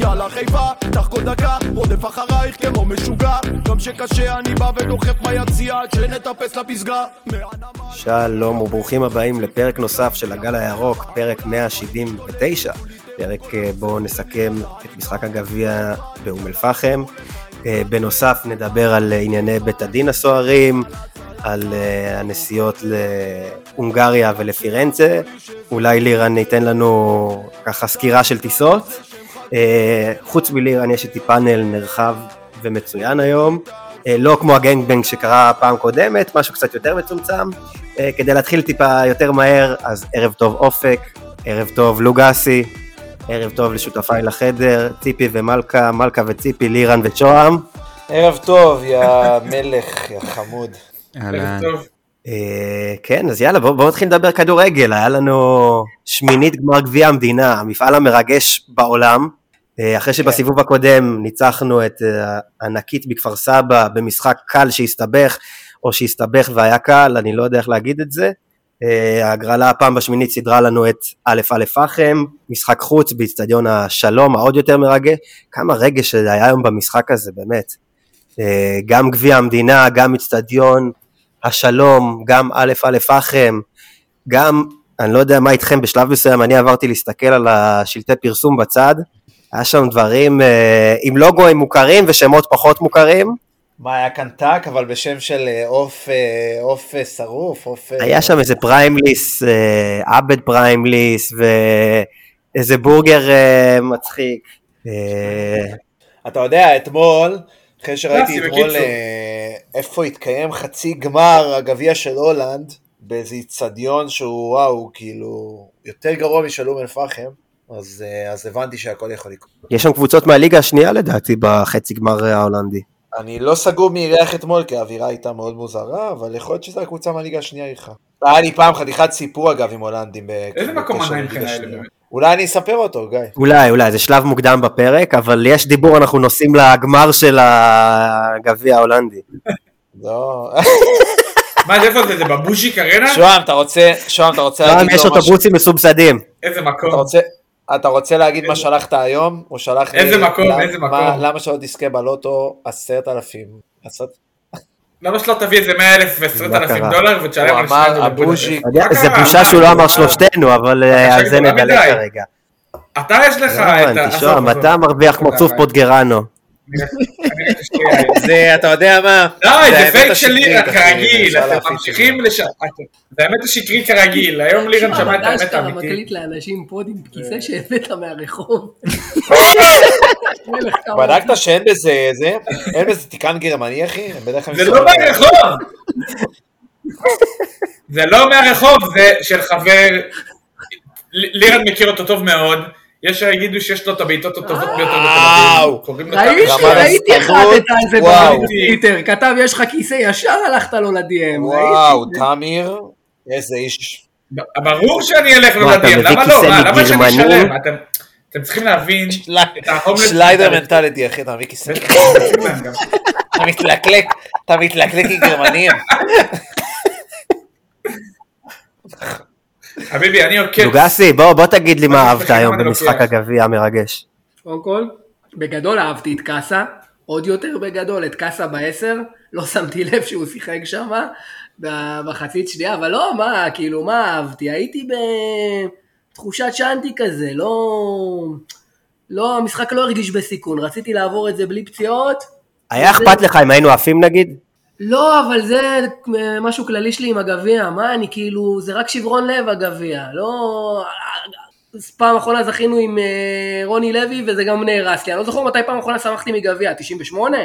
יאללה חיפה, קח כל דקה, רודף אחרייך כמו משוגע גם שקשה אני בא ודוחף ביציע עד שנטפס לפסגה שלום וברוכים הבאים לפרק נוסף של הגל הירוק, פרק 179, פרק אה, בו נסכם את משחק הגביע באום אל-פחם. אה, בנוסף נדבר על ענייני בית הדין הסוערים, על הנסיעות להונגריה ולפירנצה. אולי לירן ייתן לנו ככה סקירה של טיסות. Uh, חוץ מלירן יש איתי פאנל נרחב ומצוין היום. Uh, לא כמו הגנגבנג שקרה פעם קודמת, משהו קצת יותר מצומצם. Uh, כדי להתחיל טיפה יותר מהר, אז ערב טוב אופק, ערב טוב לוגסי, ערב טוב לשותפיי לחדר, ציפי ומלכה, מלכה וציפי, לירן ושוהם. ערב טוב, יא מלך, יא חמוד. אהלן. אה, כן, אז יאללה, בואו בוא נתחיל לדבר כדורגל. היה לנו שמינית גמר גביע המדינה, המפעל המרגש בעולם. אה, אחרי שבסיבוב כן. הקודם ניצחנו את ענקית אה, בכפר סבא במשחק קל שהסתבך, או שהסתבך והיה קל, אני לא יודע איך להגיד את זה. ההגרלה הפעם בשמינית סידרה לנו את א' א' פחם, משחק חוץ באיצטדיון השלום, העוד יותר מרגש. כמה רגש היה היום במשחק הזה, באמת. גם גביע המדינה, גם איצטדיון, השלום, גם אום אל פאחם, גם, אני לא יודע מה איתכם, בשלב מסוים אני עברתי להסתכל על השלטי פרסום בצד, היה שם דברים אה, עם לוגוים מוכרים ושמות פחות מוכרים. מה, היה כאן טאק, אבל בשם של אה, עוף, אה, עוף שרוף, עוף... היה שם איזה פריימליס, עבד פריימליס, ואיזה בורגר מצחיק. אתה יודע, אתמול, אחרי שראיתי אתמול אה, איפה התקיים חצי גמר הגביע של הולנד, באיזה איצטדיון שהוא וואו, כאילו, יותר גרוע משל אום אל-פחם, אז, אה, אז הבנתי שהכל יכול לקרות. יש שם קבוצות מהליגה השנייה לדעתי בחצי גמר ההולנדי. אני לא סגור מי אירח אתמול, כי האווירה הייתה מאוד מוזרה, אבל יכול להיות שזו הקבוצה מהליגה השנייה איתך. היה לי פעם חתיכת סיפור אגב עם הולנדים. איזה מקום עדיין כאלה באמת? אולי אני אספר אותו, גיא. אולי, אולי, זה שלב מוקדם בפרק, אבל יש דיבור, אנחנו נוסעים לגמר של הגביע ההולנדי. לא. מה, איפה זה? זה בבוז'יק ארנה? שוהם, אתה רוצה, שוהם, אתה רוצה להגיד לו משהו? יש אוטובוסים מסובסדים. איזה מקום. אתה רוצה להגיד מה שלחת היום? הוא שלח לי... איזה מקום, איזה מקום. למה שלא תזכה בלוטו עשרת אלפים? למה שלא תביא איזה 100 אלף ו-10 אלפים דולר ותשלם על שנייה הבוז'י. זה בושה שהוא לא אמר שלושתנו, אבל אה, על זה נדלג כרגע. אתה יש לך לא את ה... אתה מרוויח כמו צוף פוטגרנו. זה, אתה יודע מה? די, זה פייק של לירה כרגיל, אתם ממשיכים לש... זה האמת השקרי כרגיל, היום לירן שמע את האמת האמיתית. מקליט לאנשים פודים בכיסא שהבאת מהרחוב. בדקת שאין בזה, זה, אין בזה תיקן גרמני אחי? זה לא מהרחוב! זה לא מהרחוב, זה של חבר, לירן מכיר אותו טוב מאוד. יש שיגידו שיש לו את הבעיטות הטובות ביותר בתל אביב. ראיתי אחד את זה בטוויטר, כתב יש לך כיסא ישר הלכת לו לדי.אם. וואו, תמיר, איזה איש. ברור שאני אלך לו לדי.אם, למה לא? למה שאני אשלם? אתם צריכים להבין שליידר מנטליטי אחי, אתה מביא כיסא. אתה מתלקלק, אתה מתלקלק עם גרמנים. חביבי, אני עוקב. לוגסי, בוא, בוא תגיד לי מה אהבת היום במשחק הגביע המרגש. קודם כל, בגדול אהבתי את קאסה, עוד יותר בגדול את קאסה בעשר, לא שמתי לב שהוא שיחק שם בחצית שנייה, אבל לא, מה, כאילו, מה אהבתי? הייתי בתחושת שאנטי כזה, לא... לא, המשחק לא הרגיש בסיכון, רציתי לעבור את זה בלי פציעות. היה אכפת לך אם היינו עפים נגיד? לא, אבל זה משהו כללי שלי עם הגביע, מה אני כאילו, זה רק שברון לב הגביע, לא... פעם אחרונה זכינו עם אה, רוני לוי וזה גם נהרס לי, אני לא זוכר מתי פעם אחרונה שמחתי מגביע, 98?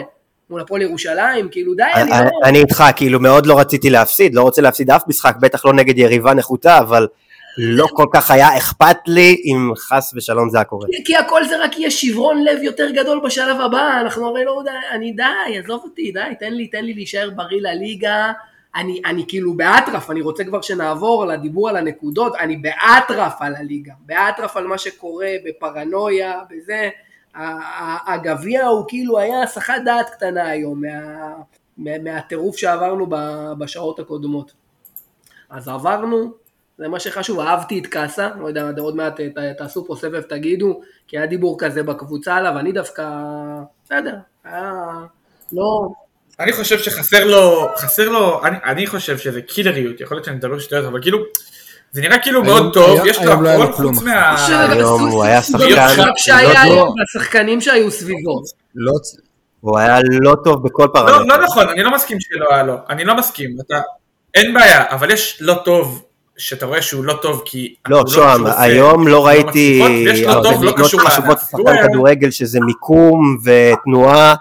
מול הפועל ירושלים, כאילו די, אני לא... אני איתך, כאילו מאוד לא רציתי להפסיד, לא רוצה להפסיד אף משחק, בטח לא נגד יריבה נחותה, אבל לא כל כך היה אכפת לי אם חס ושלום זה היה קורה. כי הכל זה רק יהיה שברון לב יותר גדול בשלב הבא, אנחנו הרי לא, אני די, עזוב אותי, די, תן לי, תן לי להישאר בריא לליגה. אני, אני כאילו באטרף, אני רוצה כבר שנעבור לדיבור על הנקודות, אני באטרף על הליגה, באטרף על מה שקורה, בפרנויה, בזה. הגביע הוא כאילו היה הסחת דעת קטנה היום מה, מהטירוף שעברנו בשעות הקודמות. אז עברנו, זה מה שחשוב, אהבתי את קאסה, לא יודע, עוד מעט ת, תעשו פה סבב, תגידו, כי היה דיבור כזה בקבוצה עליו, אני דווקא, בסדר, היה, לא, אני חושב שחסר לו, חסר לו, אני, אני חושב שזה קילריות, יכול להיות שאני מדבר שטויות, אבל כאילו, זה נראה כאילו היום- מאוד טוב, היום- יש לו לא הכל כלום, חוץ אחי. מה... היום הוא היה שחקן שהיה לא- היום, והשחקנים שהיו סביבו. לא, הוא היה לא טוב בכל לא, פרמטר. לא נכון, אני לא מסכים שלא היה לו, אני לא מסכים, אתה, אין בעיה, אבל יש לא טוב, שאתה רואה שהוא לא טוב כי... לא, הוא שוהם, עושה היום לא ראיתי ויש לו טוב, לא חשובות היה- כדורגל שזה מיקום ותנועה,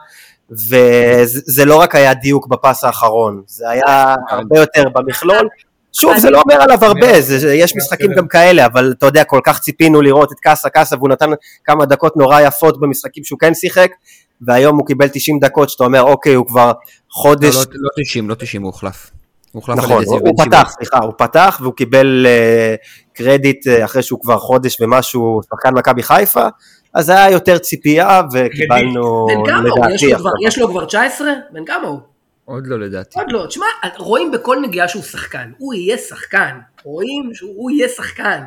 וזה זה לא רק היה דיוק בפס האחרון, זה היה הרבה יותר במכלול. שוב, זה לא אומר עליו הרבה, זה- זה- יש משחקים גם כאלה, אבל אתה יודע, כל כך ציפינו לראות את קאסה קאסה, והוא נתן כמה דקות נורא יפות במשחקים שהוא כן שיחק, והיום הוא קיבל 90 דקות, שאתה אומר, אוקיי, הוא כבר לא, חודש לא, לא 90, לא 90, הוא הוחלף. נכון, הוא הוא. פתח, סליחה, הוא פתח והוא קיבל אה, קרדיט אה, אחרי שהוא כבר חודש ומשהו שחקן מכבי חיפה, אז היה יותר ציפייה וקיבלנו לדעתי לו כבר- עכשיו. יש לו כבר 19? בן כמה הוא? עוד לא לדעתי. עוד לא. תשמע, רואים בכל נגיעה שהוא שחקן. הוא יהיה שחקן. רואים שהוא יהיה שחקן.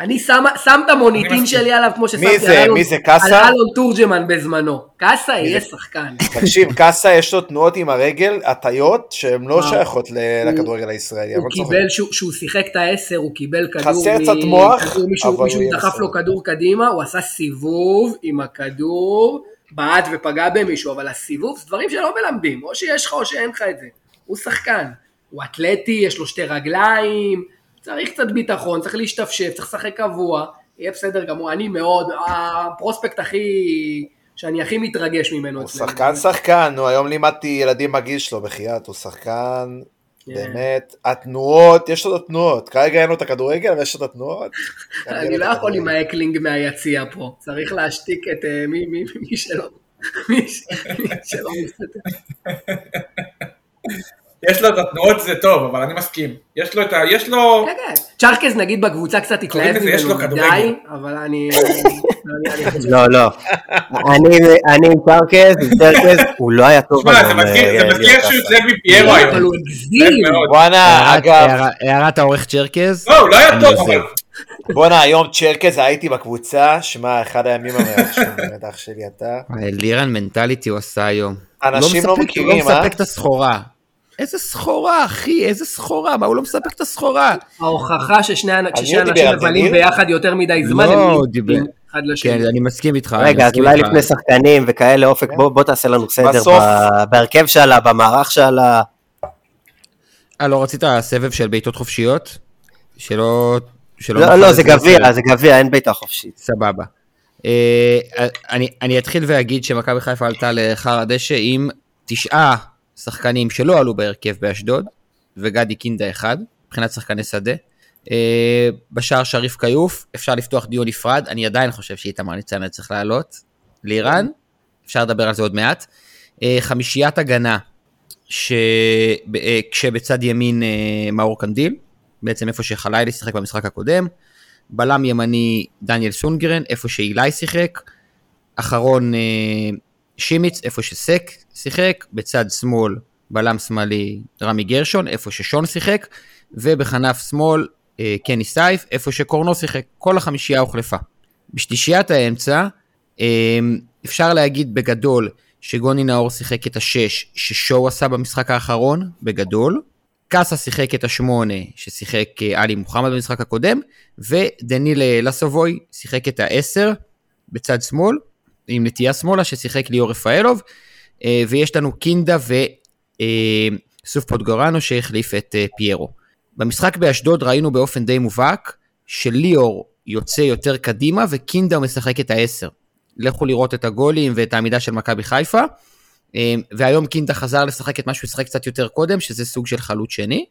אני שם שם את המוניטין. שלי עליו כמו ששמתי מי זה? מי זה? קאסה? על אלון תורג'מן בזמנו. קאסה יהיה שחקן. תקשיב, קאסה יש לו תנועות עם הרגל, הטיות, שהן לא? שייכות לכדורגל הישראלי. הוא. קיבל, שהוא- שיחק את העשר, הוא קיבל כדור, חסר קצת מוח, מישהו, אבל מישהו הוא יהיה דחף. לו כדור קדימה, הוא עשה סיבוב עם הכדור, בעט ופגע במישהו, אבל הסיבוב זה דברים שלא מלמדים, או שיש לך או שאין לך את זה. הוא שחקן, הוא אתלטי, יש לו שתי רגליים, צריך קצת ביטחון, צריך להשתפשף, צריך לשחק קבוע, יהיה בסדר גמור, אני מאוד, ה prospect הכי, שאני הכי מתרגש ממנו הוא אצלנו. שחקן שחקן, נו היום לימדתי ילדים בגיל שלו, בחייאת, הוא שחקן, כן. באמת, התנועות, יש לו את התנועות, כרגע אין לו את הכדורגל, אבל יש לו את התנועות. אני לא יכול עם heckling מהיציע פה, צריך להשתיק את אה, מי- מי מי שלא, מי שלא מסתכל. יש לו את התנועות זה טוב, אבל אני מסכים. יש לו את ה... יש לו... כן, כן. צ'רקס נגיד בקבוצה קצת התלהב ממנו מדי, כדורגל. אבל אני... לא, לא. אני אני עם צ'רקז, עם צ'רקז, הוא לא היה טוב שמע, זה מזכיר- אה, שהוא. יוצא מפיירו היום. אבל הוא הגזים. הערת- אגב, הערת העורך צ'רקז. לא, הוא לא היה טוב. אבל... בואנה, היום צ'רקז הייתי בקבוצה, שמע, אחד הימים המרגשים, באמת, אח שלי אתה. לירן מנטליטי הוא עשה היום. אנשים לא מכירים, הוא לא אה? מספק את הסחורה. איזה סחורה, אחי, איזה סחורה, מה הוא לא מספק את הסחורה? ההוכחה ששני? אנשים מבלים? ביחד יותר מדי זמן, לא, הם הוא נהיים דיבר- אחד לשני. כן, אני מסכים איתך. רגע, אז אולי. לפני שחקנים וכאלה, אופק, בוא תעשה לנו סדר בהרכב שלה, במערך שלה. אה, לא רצית סבב של בעיטות חופשיות? שלא... לא, לא, זה גביע. זה גביע, אין בעיטה חופשית. סבבה. אה, אני, אני אתחיל ואגיד שמכבי חיפה עלתה לחר הדשא עם תשעה שחקנים שלא עלו בהרכב באשדוד, וגדי קינדה אחד, מבחינת שחקני שדה. אה, בשער שריף כיוף, אפשר לפתוח דיון נפרד, אני עדיין חושב שאיתמר ניצן צריך לעלות לאיראן, אפשר לדבר על זה עוד מעט. אה, חמישיית הגנה, ש... אה, כשבצד ימין מאור קנדיל, בעצם איפה שחלילי שיחק במשחק הקודם, בלם ימני דניאל סונגרן, איפה שאילי שיחק, אחרון שימיץ, איפה שסק שיחק, בצד שמאל בלם שמאלי רמי גרשון, איפה ששון שיחק, ובכנף שמאל אה, קני סייף, איפה שקורנו שיחק, כל החמישייה הוחלפה. בשלישיית האמצע, אה, אפשר להגיד בגדול שגוני נאור שיחק את השש ששואו עשה במשחק האחרון, בגדול. קאסה שיחק את השמונה ששיחק אה, עלי מוחמד במשחק הקודם, ודניל לסובוי שיחק את העשר בצד שמאל, עם נטייה שמאלה ששיחק ליאור רפאלוב, אה, ויש לנו קינדה וסוף פוטגורנו שהחליף את אה, פיירו. במשחק באשדוד ראינו באופן די מובהק שליאור יוצא יותר קדימה וקינדה משחק את העשר. לכו לראות את הגולים ואת העמידה של מכבי חיפה. אה, והיום קינדה חזר לשחק את מה שהוא שיחק קצת יותר קודם, שזה סוג של חלוץ שני.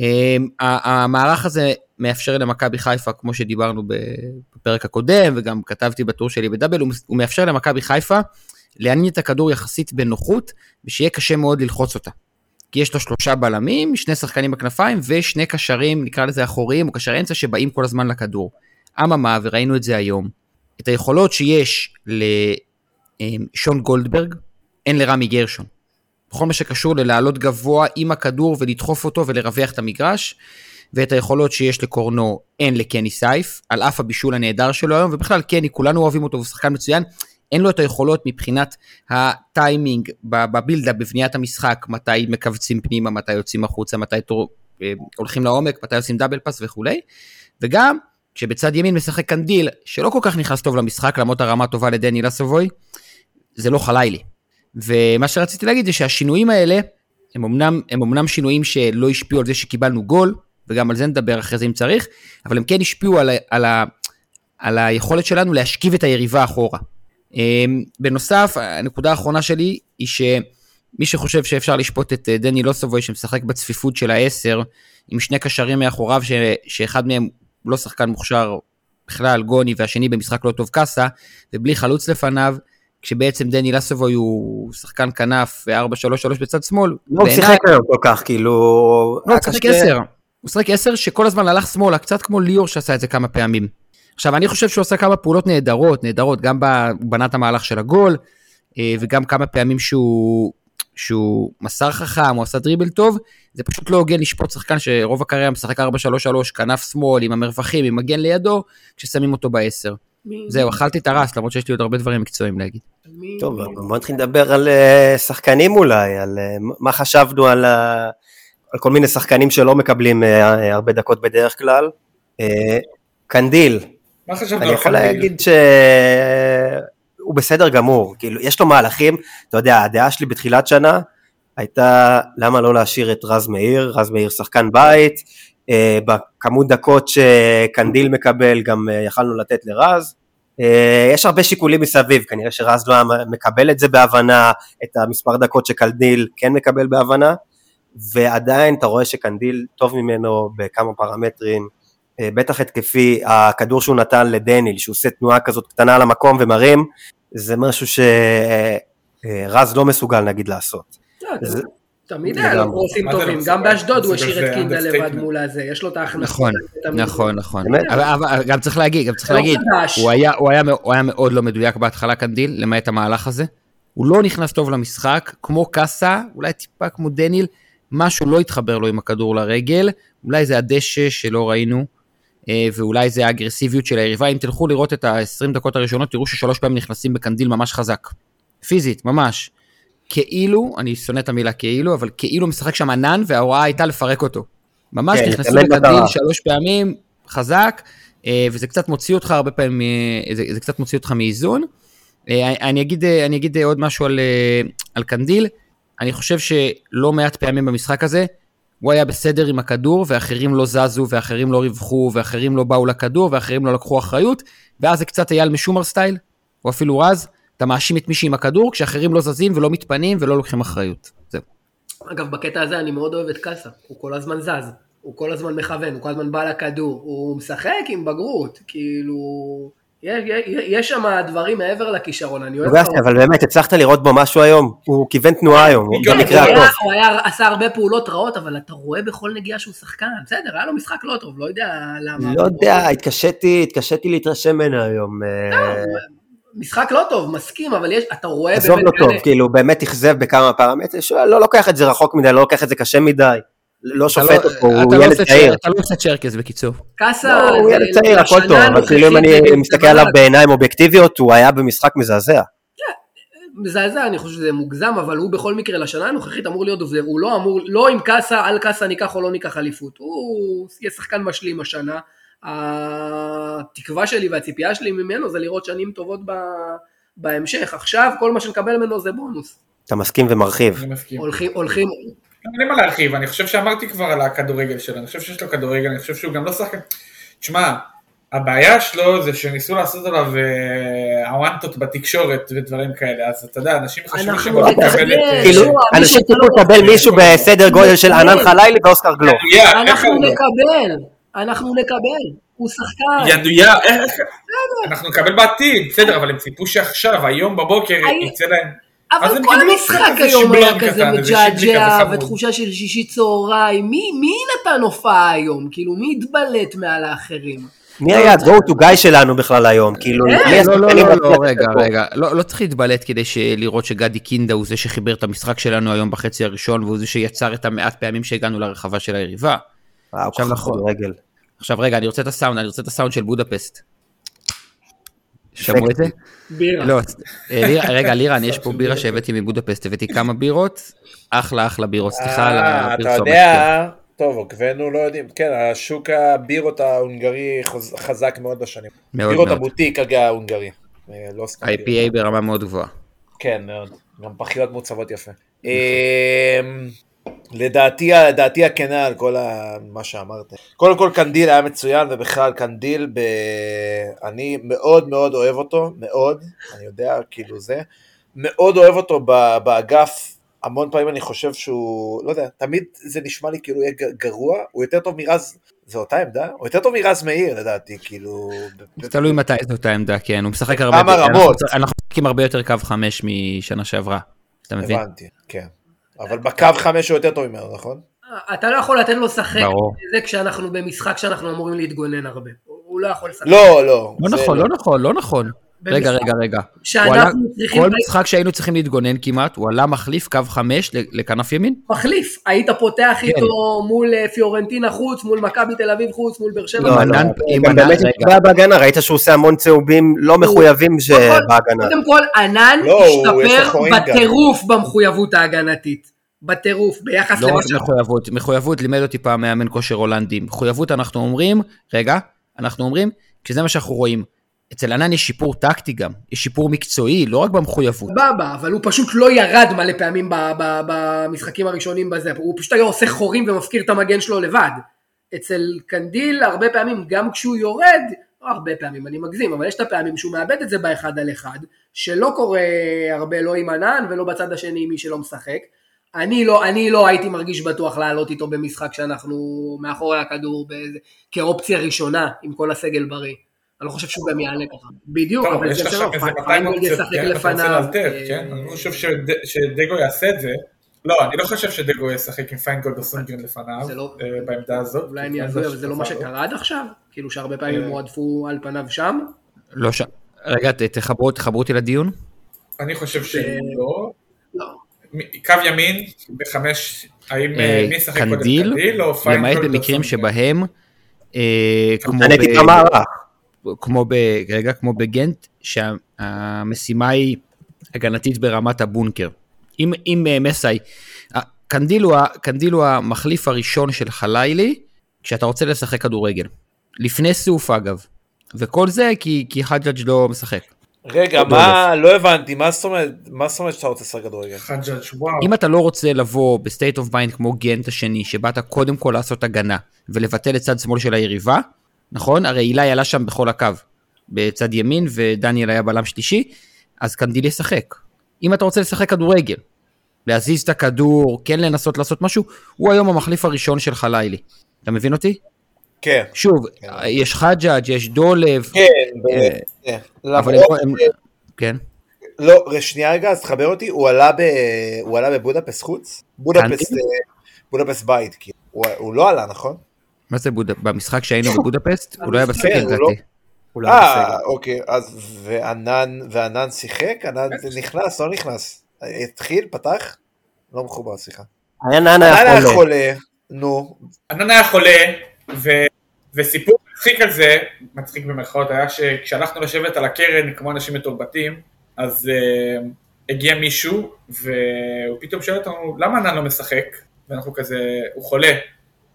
אה, המערך הזה מאפשר למכבי חיפה, כמו שדיברנו בפרק הקודם, וגם כתבתי בטור שלי בדאבל, הוא מאפשר למכבי חיפה להניע את הכדור יחסית בנוחות, ושיהיה קשה מאוד ללחוץ אותה. כי יש לו שלושה בלמים, שני שחקנים בכנפיים, ושני קשרים, נקרא לזה אחוריים, או קשרי אמצע, שבאים כל הזמן לכדור. אממה, וראינו את זה היום, את היכולות שיש לשון גולדברג, אין לרמי גרשון. בכל מה שקשור ללעלות גבוה עם הכדור ולדחוף אותו ולרווח את המגרש. ואת היכולות שיש לקורנו אין לקני סייף, על אף הבישול הנהדר שלו היום, ובכלל קני, כולנו אוהבים אותו, הוא שחקן מצוין. אין לו את היכולות מבחינת הטיימינג ב build-up, בבניית המשחק, מתי מכווצים פנימה, מתי יוצאים החוצה, מתי תור, אה, הולכים לעומק, מתי עושים double pass וכולי. וגם, כשבצד ימין משחק קנדיל, שלא כל כך נכנס טוב למשחק, למרות הרמה טובה לדני לסבוי, זה לא חלילי. ומה שרציתי להגיד זה שהשינויים האלה, הם אמנם, הם אמנם שינויים שלא השפיעו על זה שקיבלנו גול, וגם על זה נדבר אחרי זה אם צריך, אבל הם כן השפיעו על, על, ה, על היכולת שלנו להשכיב את היריבה אחורה. אמ, בנוסף, הנקודה האחרונה שלי היא שמי שחושב שאפשר לשפוט את אה, דני לוסובוי שמשחק בצפיפות של העשר, עם שני קשרים מאחוריו, ש, שאחד מהם לא שחקן מוכשר בכלל, גוני, והשני במשחק לא טוב קאסה, ובלי חלוץ לפניו, כשבעצם דני לסובוי הוא שחקן כנף ו-4-3-3 בצד שמאל. לא הוא שיחק היום כל כך, כאילו... לא, הוא שיחק 10. הוא שיחק 10 שכל הזמן הלך שמאלה, קצת כמו ליאור שעשה את זה כמה פעמים. עכשיו, אני חושב שהוא עושה כמה פעולות נהדרות, נהדרות, גם בבנת המהלך של הגול, אה, וגם כמה פעמים שהוא, שהוא מסר חכם, הוא עשה דריבל טוב, זה פשוט לא הוגן לשפוט שחקן שרוב הקריירה משחק 4-3-3, כנף שמאל, עם המרווחים, עם מגן לידו, כששמים אותו בעשר. זהו, אכלתי את הרס, למרות שיש לי עוד הרבה דברים מקצועיים להגיד. טוב, בוא נתחיל לדבר על אה, שחקנים אולי, על אה, מה חשבנו על, על כל מיני שחקנים שלא מקבלים הרבה דקות בדרך כלל. קנדיל, מה חשבת אני יכול להגיד שהוא בסדר גמור, כאילו, יש לו מהלכים, אתה יודע, הדעה שלי בתחילת שנה הייתה למה לא להשאיר את רז מאיר, רז מאיר שחקן בית, אה, בכמות דקות שקנדיל מקבל גם אה, יכלנו לתת לרז, אה, יש הרבה שיקולים מסביב, כנראה שרז לא מקבל את זה בהבנה, את המספר דקות שקנדיל כן מקבל בהבנה, ועדיין אתה רואה שקנדיל טוב ממנו בכמה פרמטרים, אה, בטח התקפי, הכדור שהוא נתן לדניל, שהוא עושה תנועה כזאת קטנה על המקום ומרים, זה משהו שרז לא מסוגל נגיד לעשות. תמיד היה לו קרוסים טובים, גם באשדוד הוא השאיר את קינדה לבד מול הזה, יש לו את ההכנסות. נכון, נכון, נכון. אבל גם צריך להגיד, גם צריך לא להגיד, הוא היה מאוד לא מדויק בהתחלה קנדיל, למעט המהלך הזה. הוא לא נכנס טוב למשחק, כמו קאסה, אולי טיפה כמו דניל, משהו לא התחבר לו עם הכדור לרגל, אולי זה הדשא שלא ראינו, אה, ואולי זה האגרסיביות של היריבה. אם תלכו לראות את ה-20 דקות הראשונות, תראו ששלוש פעמים נכנסים בקנדיל ממש חזק. פיזית, ממש. כאילו, אני שונא את המילה כאילו, אבל כאילו משחק שם ענן, וההוראה הייתה לפרק אותו. ממש כן, נכנסו בקנדיל שלוש פעמים, חזק, אה, וזה קצת מוציא אותך הרבה פעמים, אה, זה, זה קצת מוציא אותך מאיזון. אני אגיד, אני אגיד עוד משהו על, על קנדיל, אני חושב שלא מעט פעמים במשחק הזה, הוא היה בסדר עם הכדור, ואחרים לא זזו, ואחרים לא רווחו, ואחרים לא באו לכדור, ואחרים לא לקחו אחריות, ואז זה קצת אייל משומר סטייל, או אפילו רז, אתה מאשים את מישהי עם הכדור, כשאחרים לא זזים ולא מתפנים ולא לוקחים אחריות. זהו. אגב, בקטע הזה אני מאוד אוהב את קאסה, הוא כל הזמן זז, הוא כל הזמן מכוון, הוא כל הזמן בא לכדור, הוא משחק עם בגרות, כאילו... יש שם דברים מעבר לכישרון, אני אוהב... אותו. אבל באמת, הצלחת לראות בו משהו היום? הוא כיוון תנועה היום, במקרה הטוב. הוא היה עשה הרבה פעולות רעות, אבל אתה רואה בכל נגיעה שהוא שחקן. בסדר, היה לו משחק לא טוב, לא יודע למה. לא יודע, התקשיתי, התקשיתי להתרשם ממנו היום. אה. משחק לא טוב, מסכים, אבל יש, אתה רואה... עזוב לא טוב, כאילו, באמת אכזב בכמה פרמטרים, לא לוקח את זה רחוק מדי, לא לוקח את זה קשה מדי. לא שופט לא- אותו, הוא לא ילד צעיר. אתה לא עושה צ'רקס בקיצור. קאסה... לא, הוא ילד צעיר, הכל טוב, אבל כאילו אם אני מסתכל עליו בעיניים אובייקטיביות, הוא היה במשחק מזעזע. כן, מזעזע, אני חושב שזה מוגזם, אבל הוא בכל מקרה לשנה הנוכחית אמור להיות עובד, הוא לא אמור, לא עם קאסה, על קאסה ניקח או לא ניקח אליפות, הוא יהיה שחקן משלים השנה. התקווה שלי והציפייה שלי ממנו זה לראות שנים טובות בהמשך. עכשיו כל מה שנקבל ממנו זה בונוס. אתה מסכים ומרחיב. הולכים, הולכים, אין לי מה להרחיב, אני חושב שאמרתי כבר על הכדורגל שלו, אני חושב שיש לו כדורגל, אני חושב שהוא גם לא שחקן... תשמע, הבעיה שלו זה שניסו לעשות עליו הוואנטות בתקשורת ודברים כאלה, אז אתה יודע, אנשים חושבים שהם לא מקבלת... כאילו, אנשים ציפו לקבל מישהו בסדר גודל של ענן חלילי ואוסקר גלו. אנחנו נקבל, אנחנו נקבל. הוא שחקן. ידויה, איך? אנחנו נקבל בעתיד, בסדר, אבל הם ציפו שעכשיו, היום בבוקר, יצא להם... אבל כל המשחק היום היה כזה מג'עג'ע, ותחושה של שישי צהריים, מי, מי נתן הופעה היום? כאילו, מי התבלט מעל האחרים? מי היה ה-go to guy שלנו בכלל היום? כאילו, לא, לא, לא, לא, רגע, רגע, לא צריך להתבלט כדי לראות שגדי קינדה הוא זה שחיבר את המשחק שלנו היום בחצי הראשון, והוא זה שיצר את המעט פעמים שהגענו לרחבה של היריבה. וואו, עכשיו ככה נכון. כדורגל. עכשיו רגע, אני רוצה את הסאונד, אני רוצה את הסאונד של בודפסט. שמעו את זה? בירה. לא, אה, לירן- רגע, לירן, יש פה בירה שהבאתי מבודפסט, הבאתי כמה בירות, אחלה אחלה בירות, סליחה על אה, אתה הפרסומת. יודע, טוב, עוקבינו לא יודעים, כן, השוק הבירות ההונגרי חזק מאוד בשנים. מאוד בירות מאוד. הבוטיק הגה ההונגרי. אה, לא סתם. IPA ברמה מאוד גבוהה. כן, מאוד. גם פחיות מעוצבות יפה. לדעתי, לדעתי הכנה על כל ה... מה שאמרת. קודם כל קנדיל היה מצוין, ובכלל קנדיל, ב... אני מאוד מאוד אוהב אותו, מאוד, אני יודע, כאילו זה. מאוד אוהב אותו באגף, המון פעמים אני חושב שהוא, לא יודע, תמיד זה נשמע לי כאילו יהיה גרוע, הוא יותר טוב מרז, זה אותה עמדה? הוא יותר טוב מרז מאיר לדעתי, כאילו... ב- תלוי מתי זאת העמדה, כן, הוא משחק הרבה, אנחנו- רמות. אנחנו משחקים הרבה יותר קו חמש משנה שעברה, אתה מבין? הבנתי, כן. אבל בקו חמש הוא יותר טוב ממנו, נכון? אתה לא יכול לתת לו לשחק. זה כשאנחנו במשחק שאנחנו אמורים להתגונן הרבה. הוא לא יכול לשחק. לא, לא. לא נכון, לא נכון, לא נכון. רגע, רגע, רגע. שאנחנו צריכים- כל משחק שהיינו צריכים להתגונן כמעט, הוא עלה מחליף קו חמש לכנף ימין? מחליף, היית פותח כן. איתו מול אה, פיורנטינה חוץ, מול מכבי תל אביב חוץ, מול באר שבע. לא. ענן- עם גם באמת. התקבע בהגנה, ראית שהוא עושה המון צהובים לא מחויבים ש- נכון. בהגנה. קודם כל, ענן לא, השתפר. בטירוף במחויבות ההגנתית. בטירוף, ביחס לא למה רק ש... מחויבות, מחויבות לימד אותי פעם מאמן כושר הולנדי. מחויבות אנחנו אומרים, רגע, אנחנו אומרים, כשזה מה שאנחנו רואים. אצל ענן יש שיפור טקטי גם, יש שיפור מקצועי, לא רק במחויבות. סבבה, אבל הוא פשוט לא ירד מלא פעמים במשחקים הראשונים בזה, הוא פשוט היה עושה חורים ומפקיר את המגן שלו לבד. אצל קנדיל הרבה פעמים, גם כשהוא יורד, לא הרבה פעמים, אני מגזים, אבל יש את הפעמים שהוא מאבד את זה באחד על אחד, שלא קורה הרבה לא עם ענן ולא בצד השני עם מי שלא משחק. אני לא, אני לא הייתי מרגיש בטוח לעלות איתו במשחק שאנחנו מאחורי הכדור באיזה, כאופציה ראשונה עם כל הסגל בריא. אני לא חושב שהוא גם יעלה ככה. בדיוק, אבל זה שלו, שם 200 פיינגולד ישחק כן? לפניו. אה, כן? אני לא חושב שד- שדגו יעשה את זה. לא, אני לא חושב שדגו ישחק עם פיינגולד או סונגרן לפניו, לא- אה, בעמדה הזאת. אולי אני אעזור, אבל זה לא מה. שקרה עד עכשיו? כאילו שהרבה פעמים אה. הועדפו על פניו שם? לא ש... רגע, תחברו, אותי לדיון. אני חושב שלא. לא. קו ימין בחמש, האם מי ישחק קודם קנדיל, למעט במקרים? שבהם, כמו משנה ב- טיפה מערך. כמו ב... רגע, כמו בגנט, שהמשימה היא הגנתית ברמת הבונקר. אם, אם אה, מסאי, אה, קנדיל הוא, ה- קנדיל הוא המחליף הראשון של חלילי, כשאתה רוצה לשחק כדורגל. לפני סוף אגב. וכל זה כי, כי חג'אג' לא משחק. רגע, מה, לא הבנתי, מה זאת אומרת, מה זאת אומרת שאתה רוצה לשחק כדורגל? חג'אג' וואו. אם אתה לא רוצה לבוא ב state of mind כמו גנט השני, שבאת קודם כל לעשות הגנה ולבטל את צד שמאל של היריבה, נכון? הרי אילי עלה שם בכל הקו, בצד ימין ודניאל היה בלם שלישי, אז קנדיל ישחק. אם אתה רוצה לשחק כדורגל, להזיז את הכדור, כן לנסות לעשות משהו, הוא היום המחליף הראשון של חלילי. אתה מבין אותי? כן, שוב, כן. יש חג'אג', יש דולב, כן, אה, ב- כן. אבל הם- הם- כן. לא, שנייה רגע, אז תחבר אותי, הוא עלה ב- הוא עלה בבודפסט חוץ? בודפסט, קנדיל? אה, בית, כאילו. הוא- הוא לא עלה, נכון? מה זה בוד... במשחק שהיינו בבודפסט? הוא לא היה בסגל כן, הוא לא- לדעתי. בסדר. אה, אוקיי, אז וענן, וענן שיחק? ענן נכנס, לא נכנס? התחיל, פתח? לא מחובר, סליחה. ענן היה. חולה, נו, ענן היה חולה, ו... וסיפור מצחיק על זה, מצחיק במרכאות, היה שכשהלכנו לשבת על הקרן כמו אנשים מתורבתים, אז uh, הגיע מישהו, והוא פתאום שואל אותנו, למה ענן לא משחק? ואנחנו כזה, הוא חולה.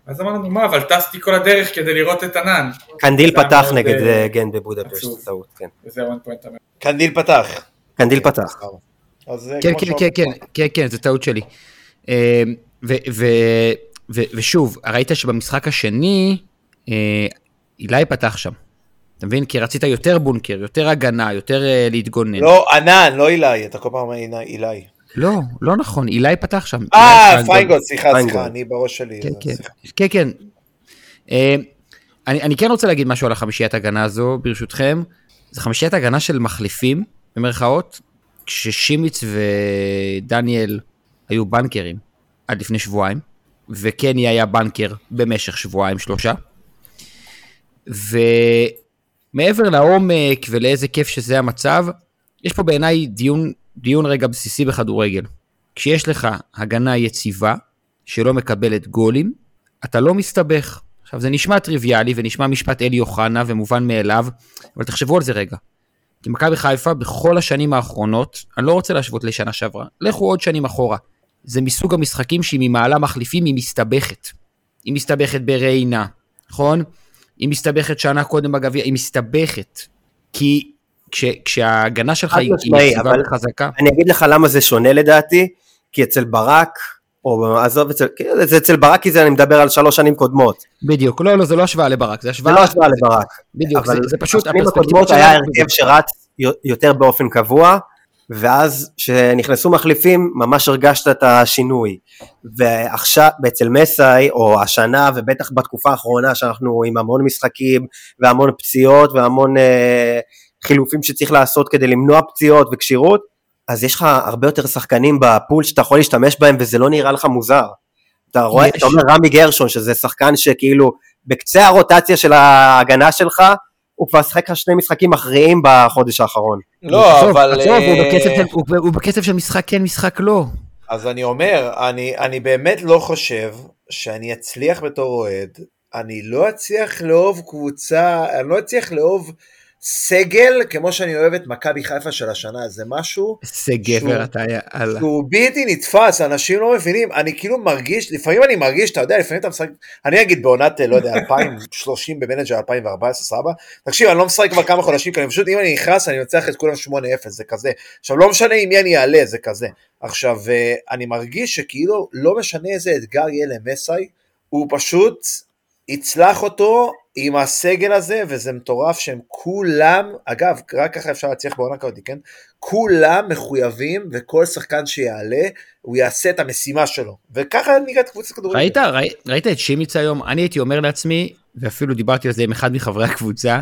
אז אמרנו, מה, אבל טסתי כל הדרך כדי לראות את ענן. קנדיל זה פתח מאוד, נגד אה, אה, גנט בבודפשט. טעות, כן. קנדיל פתח. קנדיל פתח. אה, כן, כן, כן, כן, כן, כן, זו טעות שלי. אה, ו- ו- ו- ושוב, ראית שבמשחק השני, אה, אילי פתח שם. אתה מבין? כי רצית יותר בונקר, יותר הגנה, יותר אה, להתגונן. לא, ענן, לא אילי, אתה כל פעם אומר אילי. לא, לא נכון, אילי פתח שם. אה, פיינגולד, סליחה. סליחה, אני בראש שלי. כן, זה- כן. כן, כן. אה, אני, אני כן רוצה להגיד משהו על החמישיית הגנה הזו, ברשותכם. זו חמישיית הגנה של מחליפים, במרכאות, כששימיץ ודניאל היו בנקרים עד לפני שבועיים, וקני היה בנקר במשך שבועיים שלושה. ומעבר לעומק ולאיזה כיף שזה המצב, יש פה בעיניי דיון, דיון רגע בסיסי בכדורגל. כשיש לך הגנה יציבה, שלא מקבלת גולים, אתה לא מסתבך. עכשיו זה נשמע טריוויאלי ונשמע משפט אלי אוחנה ומובן מאליו, אבל תחשבו על זה רגע. כי מכבי חיפה בכל השנים האחרונות, אני לא רוצה להשוות לשנה שעברה, לכו עוד שנים אחורה. זה מסוג המשחקים שהיא ממעלה מחליפים היא מסתבכת. היא מסתבכת בריינה, נכון? היא מסתבכת שנה קודם בגביע, היא מסתבכת. כי כש, כשההגנה שלך היא אבל- וחזקה, אני אגיד לך למה זה שונה לדעתי, כי אצל ברק, או עזוב, אצל, כאילו, זה אצל ברק כי זה אני מדבר על שלוש שנים קודמות, בדיוק, לא, לא, זה לא השוואה לברק, זה זה השוואה, לא השוואה לברק, בדיוק, זה, אבל זה פשוט, בשנים הפרספקטיבה הקודמות היה הרכב. שרץ יותר באופן קבוע, ואז כשנכנסו מחליפים ממש הרגשת את השינוי. ועכשיו, אצל מסאי, או השנה, ובטח בתקופה האחרונה שאנחנו עם המון משחקים, והמון פציעות, והמון אה, חילופים שצריך לעשות כדי למנוע פציעות וכשירות, אז יש לך הרבה יותר שחקנים בפול שאתה יכול להשתמש בהם וזה לא נראה לך מוזר. אתה רואה, יש. אתה אומר רמי גרשון, שזה שחקן שכאילו בקצה הרוטציה של ההגנה שלך, הוא כבר שיחק לך שני משחקים מכריעים בחודש האחרון. לא, עזוב, אבל... עזוב, הוא אה, בקצב של- הוא- הוא בקצב של משחק כן, משחק לא. אז אני אומר, אני, אני באמת לא חושב שאני אצליח בתור אוהד, אני לא אצליח לאהוב קבוצה, אני לא אצליח לאהוב סגל כמו שאני אוהב את מכבי חיפה של השנה, זה משהו איזה גבר אתה, יאללה. שהוא בלתי נתפס, אנשים לא מבינים, אני כאילו מרגיש, לפעמים אני מרגיש, אתה יודע, לפעמים אתה משחק, אני אגיד בעונת, לא יודע, 2030 במנג'ר 2014, סבבה? תקשיב, אני לא משחק כבר כמה חודשים, כי אני פשוט, אם אני נכנס, אני מנצח את כולם 8-0, זה כזה. עכשיו, לא משנה עם מי אני אעלה, זה כזה. עכשיו, אה, אני מרגיש שכאילו, לא משנה איזה אתגר יהיה למסאי, הוא פשוט יצלח אותו עם הסגל הזה, וזה מטורף שהם כולם, אגב, רק ככה אפשר להצליח בעונה כזאת, כן? כולם מחויבים, וכל שחקן שיעלה, הוא יעשה את המשימה שלו. וככה נראית קבוצת כדורגל. ראית, ראי- ראית את שימיץ היום? אני הייתי אומר לעצמי, ואפילו דיברתי על זה עם אחד מחברי הקבוצה,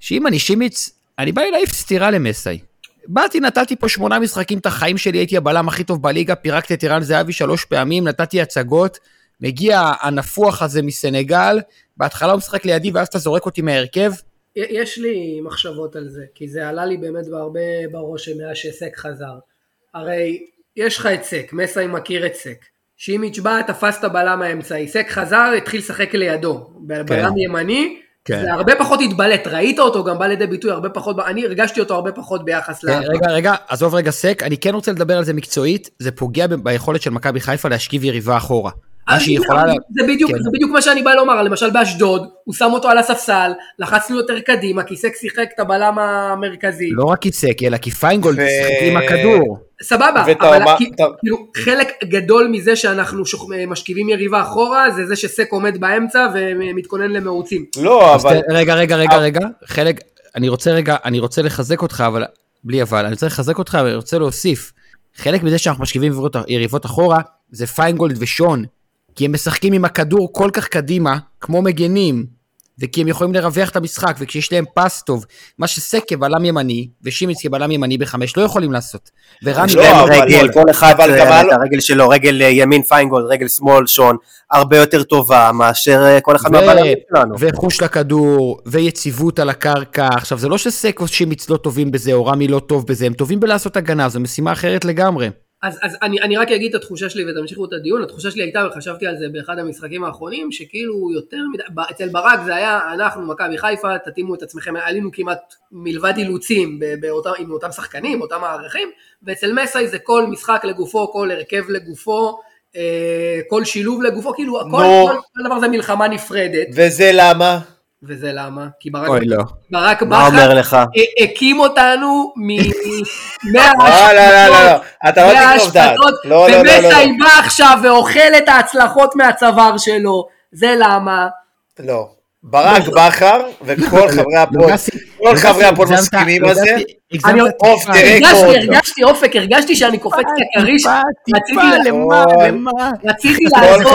שאם אני שימיץ, אני בא להעיף סטירה למסאי. באתי, נתתי פה שמונה משחקים את החיים שלי, הייתי הבלם הכי טוב בליגה, פירקתי את ערן זהבי שלוש פעמים, נתתי הצגות, מגיע הנפוח הזה מסנגל, בהתחלה הוא משחק לידי ואז אתה זורק אותי מההרכב, יש לי מחשבות על זה, כי זה עלה לי באמת בהרבה בראש מאז שסק חזר. הרי יש לך את סק, מסאי מכיר את סק. שימיץ' בא, תפס את הבלם האמצעי, סק חזר, התחיל לשחק לידו. בלם ימני, כן. זה הרבה פחות התבלט, ראית אותו גם בא לידי ביטוי הרבה פחות, אני הרגשתי אותו הרבה פחות ביחס ל... כן, רגע, רגע, עזוב רגע סק, אני כן רוצה לדבר על זה מקצועית, זה פוגע ב- ביכולת של מכבי חיפה להשכיב יריבה אחורה. מה שהיא יכולה... לה- זה בדיוק, כן. זה בדיוק מה שאני בא לומר, למשל באשדוד, הוא שם אותו על הספסל, לחצנו יותר קדימה, כי סק שיחק את הבלם המרכזי. לא רק כי סק, אלא כי פיינגולד ו- שיחק עם הכדור. סבבה, ואתה אבל אתה- כאילו חלק גדול מזה שאנחנו שוכ- משכיבים יריבה אחורה, זה זה שסק עומד באמצע ומתכונן למרוצים. לא, אבל... ת- רגע, רגע, רגע, רגע, חלק, אני רוצה רגע, אני רוצה לחזק אותך, אבל, בלי אבל, אני רוצה לחזק אותך, ואני רוצה להוסיף. חלק מזה שאנחנו משכיבים יריבות אחורה, זה פיינגולד ושון, כי הם משחקים עם הכדור כל כך קדימה, כמו מגנים, וכי הם יכולים לרווח את המשחק, וכשיש להם פס טוב, מה שסק כבלם ימני, ושימיץ כבלם ימני בחמש, לא יכולים לעשות. ורמי לא, אבל- רגל, כל אחד אבל אה, את הרגל שלו, רגל אה, ימין פיינגולד, רגל שמאל שון, הרבה יותר טובה מאשר אה, כל אחד ו- מהבלמים שלנו. וחוש לכדור, ויציבות על הקרקע. עכשיו, זה לא שסק או שימיץ לא טובים בזה, או רמי לא טוב בזה, הם טובים בלעשות הגנה, זו משימה אחרת לגמרי. אז, אז אני, אני רק אגיד את התחושה שלי ותמשיכו את הדיון, התחושה שלי הייתה, וחשבתי על זה באחד המשחקים האחרונים, שכאילו יותר מדי, אצל ברק זה היה, אנחנו מכבי חיפה, תתאימו את עצמכם, עלינו כמעט מלבד אילוצים ב- באותם, עם אותם שחקנים, אותם מערכים, ואצל מסאי זה כל משחק לגופו, כל הרכב לגופו, אה, כל שילוב לגופו, כאילו הכל, נו. כל, כל דבר זה מלחמה נפרדת, וזה למה? וזה למה? כי ברק, אוי, לא. ברק מה אומר בכר לך? הקים אותנו מ... לא, לא, לא, לא, לא, אתה לא תגנוב דעת. לא, לא, לא, לא, ומסאי לא. בא עכשיו ואוכל את ההצלחות מהצוואר שלו, זה למה. לא. ברק בכר וכל חברי לוגסי- כל חברי הגזמת- מסכימים על זה. אוף. דה הרגשתי, אופק, הרגשתי שאני קופץ ככריש, טיפה, רציתי טיפה, לה- למה, כל- למה? רציתי כל לעזור,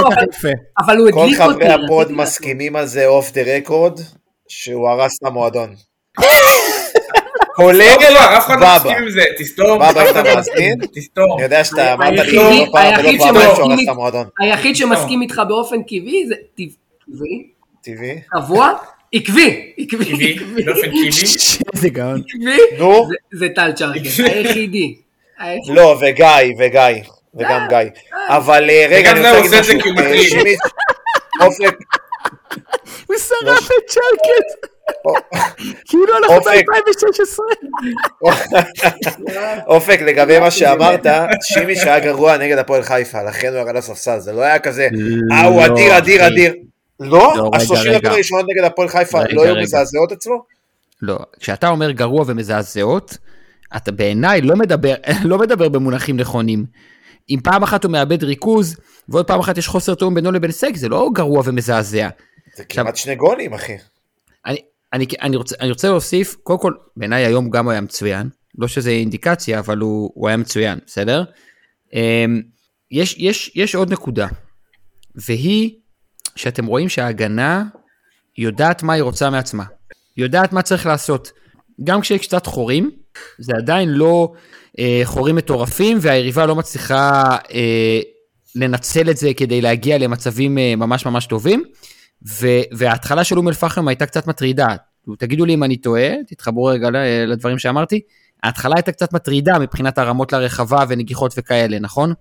אבל- הוא כל הדליק אותי. חברי ה pod רציתי לעזור. מסכימים על זה off the record, שהוא הרס את המועדון. כולל לא, לא, אף אחד לא. מסכים עם זה, תסתום. בבא, אתה מאזין? מסכים, תסתום. אני יודע שאתה אמרת לי לא פעם ולא היחיד פעמיים שמסכים הרס לי- את המועדון. היחיד שמסכים איתך באופן טבעי זה טבעי, טבעי. קבוע, עקבי, עקבי, עקבי, באופן קיבי. איזה גאון. עקבי, נו. זה- טל צ'רקר, היחידי. לא, וגיא, וגיא, וגם גיא. אבל אה, רגע, אני רוצה להגיד משהו. הוא אה, אופק, שרף את צ'לקט. כאילו אנחנו אופק. ב-2016. אופק, לגבי מה שאמרת, שימי שהיה גרוע נגד הפועל חיפה, לכן הוא ירד לספסל, זה לא היה כזה, אה, הוא לא, אדיר, אדיר. אדיר. לא, לא? השלושים. דקות הראשונות נגד הפועל חיפה לא היו. מזעזעות אצלו? לא, כשאתה אומר גרוע ומזעזעות, אתה בעיניי לא מדבר, לא מדבר במונחים נכונים. אם פעם אחת הוא מאבד ריכוז, ועוד פעם אחת יש חוסר תיאום בינו לבין סק, זה לא גרוע ומזעזע. זה כמעט שני גולים, אחי. אני, אני, רוצה, אני רוצה להוסיף, קודם כל, בעיניי היום גם הוא היה מצוין, לא שזה אינדיקציה, אבל הוא, הוא היה מצוין, בסדר? אמ, יש, יש, יש עוד נקודה, והיא שאתם רואים שההגנה יודעת מה היא רוצה מעצמה, יודעת מה צריך לעשות. גם כשיש קצת חורים, זה עדיין לא אה, חורים מטורפים, והיריבה לא מצליחה אה, לנצל את זה כדי להגיע למצבים אה, ממש ממש טובים. וההתחלה של אום אל-פחם הייתה קצת מטרידה. תגידו לי אם אני טועה, תתחברו רגע לדברים שאמרתי. ההתחלה הייתה קצת מטרידה מבחינת הרמות לרחבה ונגיחות וכאלה, נכון?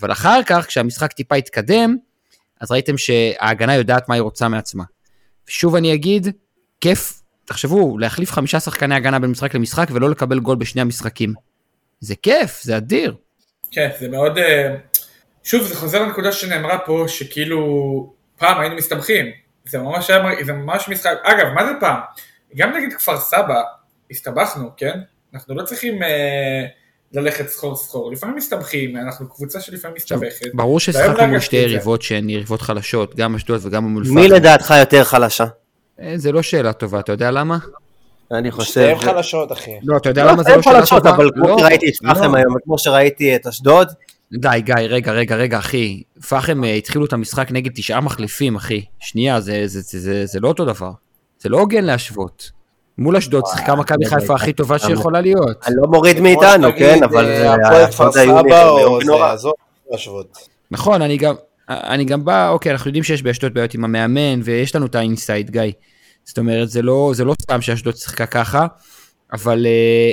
אבל אחר כך, כשהמשחק טיפה התקדם, אז ראיתם שההגנה יודעת מה היא רוצה מעצמה. שוב אני אגיד, כיף, תחשבו, להחליף חמישה שחקני הגנה בין משחק למשחק ולא לקבל גול בשני המשחקים. זה כיף, זה אדיר. כן, זה מאוד... אה, שוב, זה חוזר לנקודה שנאמרה פה, שכאילו פעם היינו מסתבכים. זה ממש היה, מר- זה ממש משחק, אגב, מה זה פעם? גם נגיד כפר סבא, הסתבכנו, כן? אנחנו לא צריכים אה, ללכת סחור סחור, לפעמים מסתבכים, אנחנו קבוצה שלפעמים מסתבכת. ברור לא מול שתי. יריבות שהן יריבות חלשות, גם אשדוד וגם אום מי. לדעתך יותר חלשה? אה, זה לא שאלה טובה, אתה יודע למה? אני חושב... שתיהן חלשות, אחי. לא, אתה יודע לא, למה זה לא הן שאלה חלשות, טובה? אבל כמו לא, שראיתי את לא. פחם היום, וכמו שראיתי את אשדוד, די, גיא, רגע, רגע, רגע, אחי. פחם אה, התחילו את המשחק נגד תשעה מחליפים, אחי. שנייה, זה, זה, זה, זה, זה לא אותו דבר. זה לא הוגן להשוות. מול אשדוד שיחקה מכבי חיפה הכי טובה שיכולה להיות. אני לא מוריד מאיתנו, כן, אבל אה, זה- הפועל כפר סבא או. זה, עזוב, להשוות. נכון, אני גם, אני גם בא, אוקיי, אנחנו יודעים שיש באשדוד בעיות עם המאמן, ויש לנו את האינסייד, גיא. זאת אומרת, זה לא, זה לא סתם שאשדוד שיחקה ככה, אבל אה,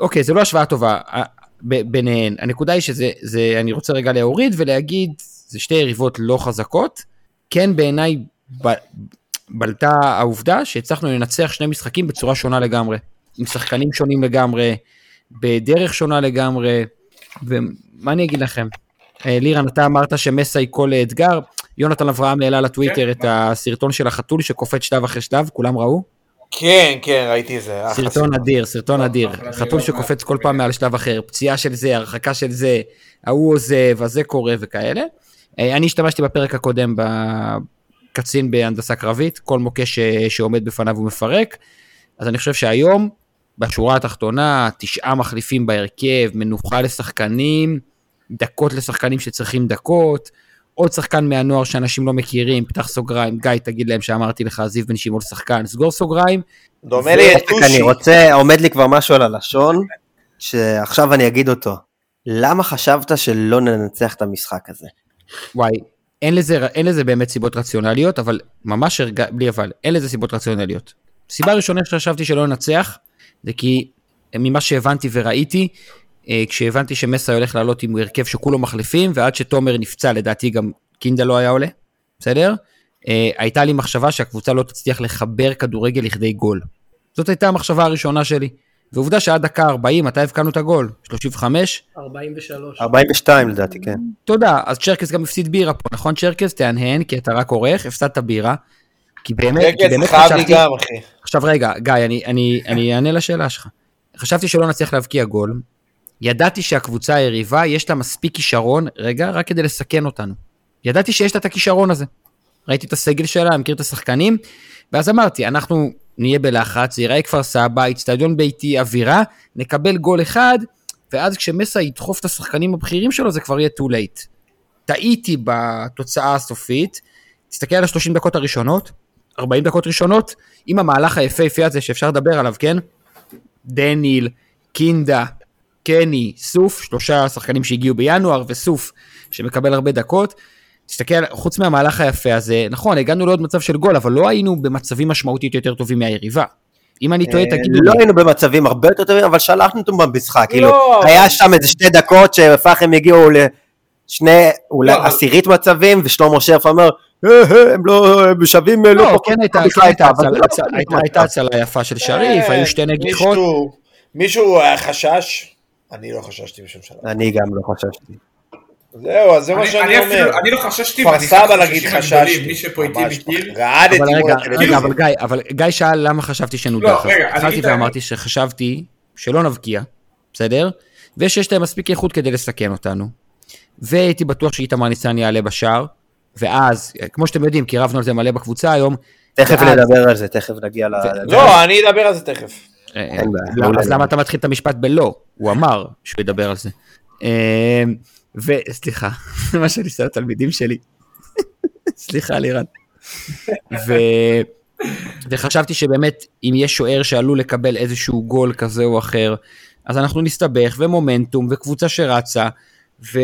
אוקיי, זה לא השוואה טובה אה, ב, ביניהן. הנקודה היא שזה, זה, אני רוצה רגע להוריד ולהגיד, זה שתי יריבות לא חזקות. כן, בעיניי ב, בלטה העובדה שהצלחנו לנצח שני משחקים בצורה שונה לגמרי. עם שחקנים שונים לגמרי, בדרך שונה לגמרי, ומה אני אגיד לכם? אה, לירן, אתה אמרת שמסה היא כל אתגר. יונתן אברהם העלה לטוויטר כן. את הסרטון של החתול שקופץ שלב אחרי שלב, כולם ראו? כן, כן, ראיתי את זה. אחלה סרטון. אדיר, סרטון אדיר. חתול שקופץ כל פעם מעל שלב אחר, פציעה של זה, הרחקה של זה, ההוא עוזב, הזה קורה וכאלה. אה, אני השתמשתי בפרק הקודם בקצין בהנדסה קרבית, כל מוקש ש- שעומד בפניו הוא מפרק. אז אני חושב שהיום, בשורה התחתונה, תשעה מחליפים בהרכב, מנוחה לשחקנים, דקות לשחקנים שצריכים דקות, עוד שחקן מהנוער שאנשים לא מכירים, פתח סוגריים, גיא, תגיד להם שאמרתי לך, זיו בן שמעון שחקן, סגור סוגריים, דומה לי את אופק, אני טושי. רוצה, עומד לי כבר משהו על הלשון, שעכשיו אני אגיד אותו. למה חשבת שלא ננצח את המשחק הזה? וואי, אין לזה, אין לזה באמת סיבות רציונליות, אבל ממש הרגע, בלי אבל, אין לזה סיבות רציונליות. סיבה ראשונה שחשבתי שלא ננצח, זה כי ממה שהבנתי וראיתי, כשהבנתי שמסה הולך לעלות עם הרכב שכולו מחליפים, ועד שתומר נפצע, לדעתי גם קינדה לא היה עולה, בסדר? אה, הייתה לי מחשבה שהקבוצה לא תצליח לחבר כדורגל לכדי גול. זאת הייתה המחשבה הראשונה שלי. ועובדה שעד דקה 40, מתי הבקענו את הגול? 35? 43. 42 לדעתי, כן. תודה, אז צ'רקס גם הפסיד בירה פה, נכון צ'רקס? תהנהן, כי אתה רק עורך, הפסדת בירה. כי באמת, כי באמת חייב לי חשבתי... גם, אחי. עכשיו רגע, גיא, אני, אני, אני אענה לשאלה שלך. חשבתי שלא נצליח להבקיע גול. ידעתי שהקבוצה היריבה, יש לה מספיק כישרון, רגע, רק כדי לסכן אותנו. ידעתי שיש לה את הכישרון הזה. ראיתי את הסגל שלה, מכיר את השחקנים, ואז אמרתי, אנחנו נהיה בלחץ, זה ייראה כפר סבא, אצטדיון ביתי, אווירה, נקבל גול אחד, ואז כשמסה ידחוף את השחקנים הבכירים שלו, זה כבר יהיה too late. טעיתי בתוצאה הסופית, תסתכל על ה-30 דקות הראשונות, 40 דקות ראשונות, עם המהלך היפהפה הזה שאפשר לדבר עליו, כן? דניל, קינדה, קני, סוף, שלושה שחקנים שהגיעו בינואר, וסוף שמקבל הרבה דקות. תסתכל, חוץ מהמהלך היפה הזה, נכון, הגענו לעוד מצב של גול, אבל לא היינו במצבים משמעותית יותר טובים מהיריבה. אם אני טועה, תגידו לא. היינו במצבים הרבה יותר טובים, אבל שלחנו אותם במשחק. כאילו, לא, היה שם איזה שתי דקות שפחם הגיעו לשני, אולי לא, עשירית מצבים, ושלמה שרף אומר, "אה, אה, הם לא הם שווים אה, לא, לא כן הייתה כן הייתה מחיפה", אבל הצלה- יפה של שריף, אה, היו שתי נגיחות. מישהו- אה, חשש? אני לא חששתי בשום שלב. אני גם לא חששתי. זהו, אז זה מה אני- שאני אני אומר. אני לא חששתי, כפר סבא הגדולים, חששתי. מי שפה איתי מכיר. רעדתי רגע, אבל גיא, אבל גיא שאל למה חשבתי שנודח. לא, אז רגע, אני התחלתי. ואמרתי שחשבתי שלא נבקיע, בסדר? ושיש להם מספיק איכות כדי לסכן אותנו. והייתי בטוח שאיתמר ניצן יעלה בשער, ואז, כמו שאתם יודעים, כי רבנו על זה מלא בקבוצה היום, תכף נדבר על זה, תכף נגיע ל... לא, אני אדבר על זה תכף. אה, מעולה. אז למה אתה מתחיל את המשפט בלא? הוא אמר שהוא ידבר על זה. אה, וסליחה, מה שאני עושה לתלמידים שלי. סליחה לירן. ו... וחשבתי שבאמת אם יש שוער שעלול לקבל איזשהו גול כזה או אחר, אז אנחנו נסתבך ומומנטום וקבוצה שרצה, ו...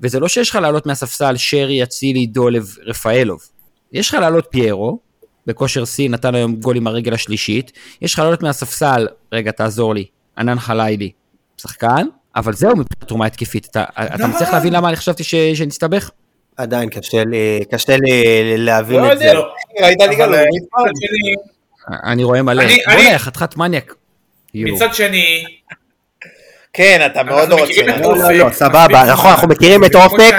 וזה לא שיש לך לעלות מהספסל שרי, אצילי, דולב, רפאלוב. יש לך לעלות פיירו, בכושר שיא, נתן היום גול עם הרגל השלישית. יש לך לעלות מהספסל, רגע, תעזור לי, ענן חלילי, שחקן, אבל זהו מבחינת תרומה התקפית. אתה, אתה מצליח להבין למה אני חשבתי ש, שנסתבך? עדיין קשה לי, קשה לי להבין לא את זה. יודע, ראית ליגה אבל, לאומית אני רואה מלא. אני- בוא'נה, אני- חתיכת מניאק. מצד שני, כן, אתה מאוד לא רוצה. לא, לא, לא, סבבה, נכון. אנחנו מכירים את אופק,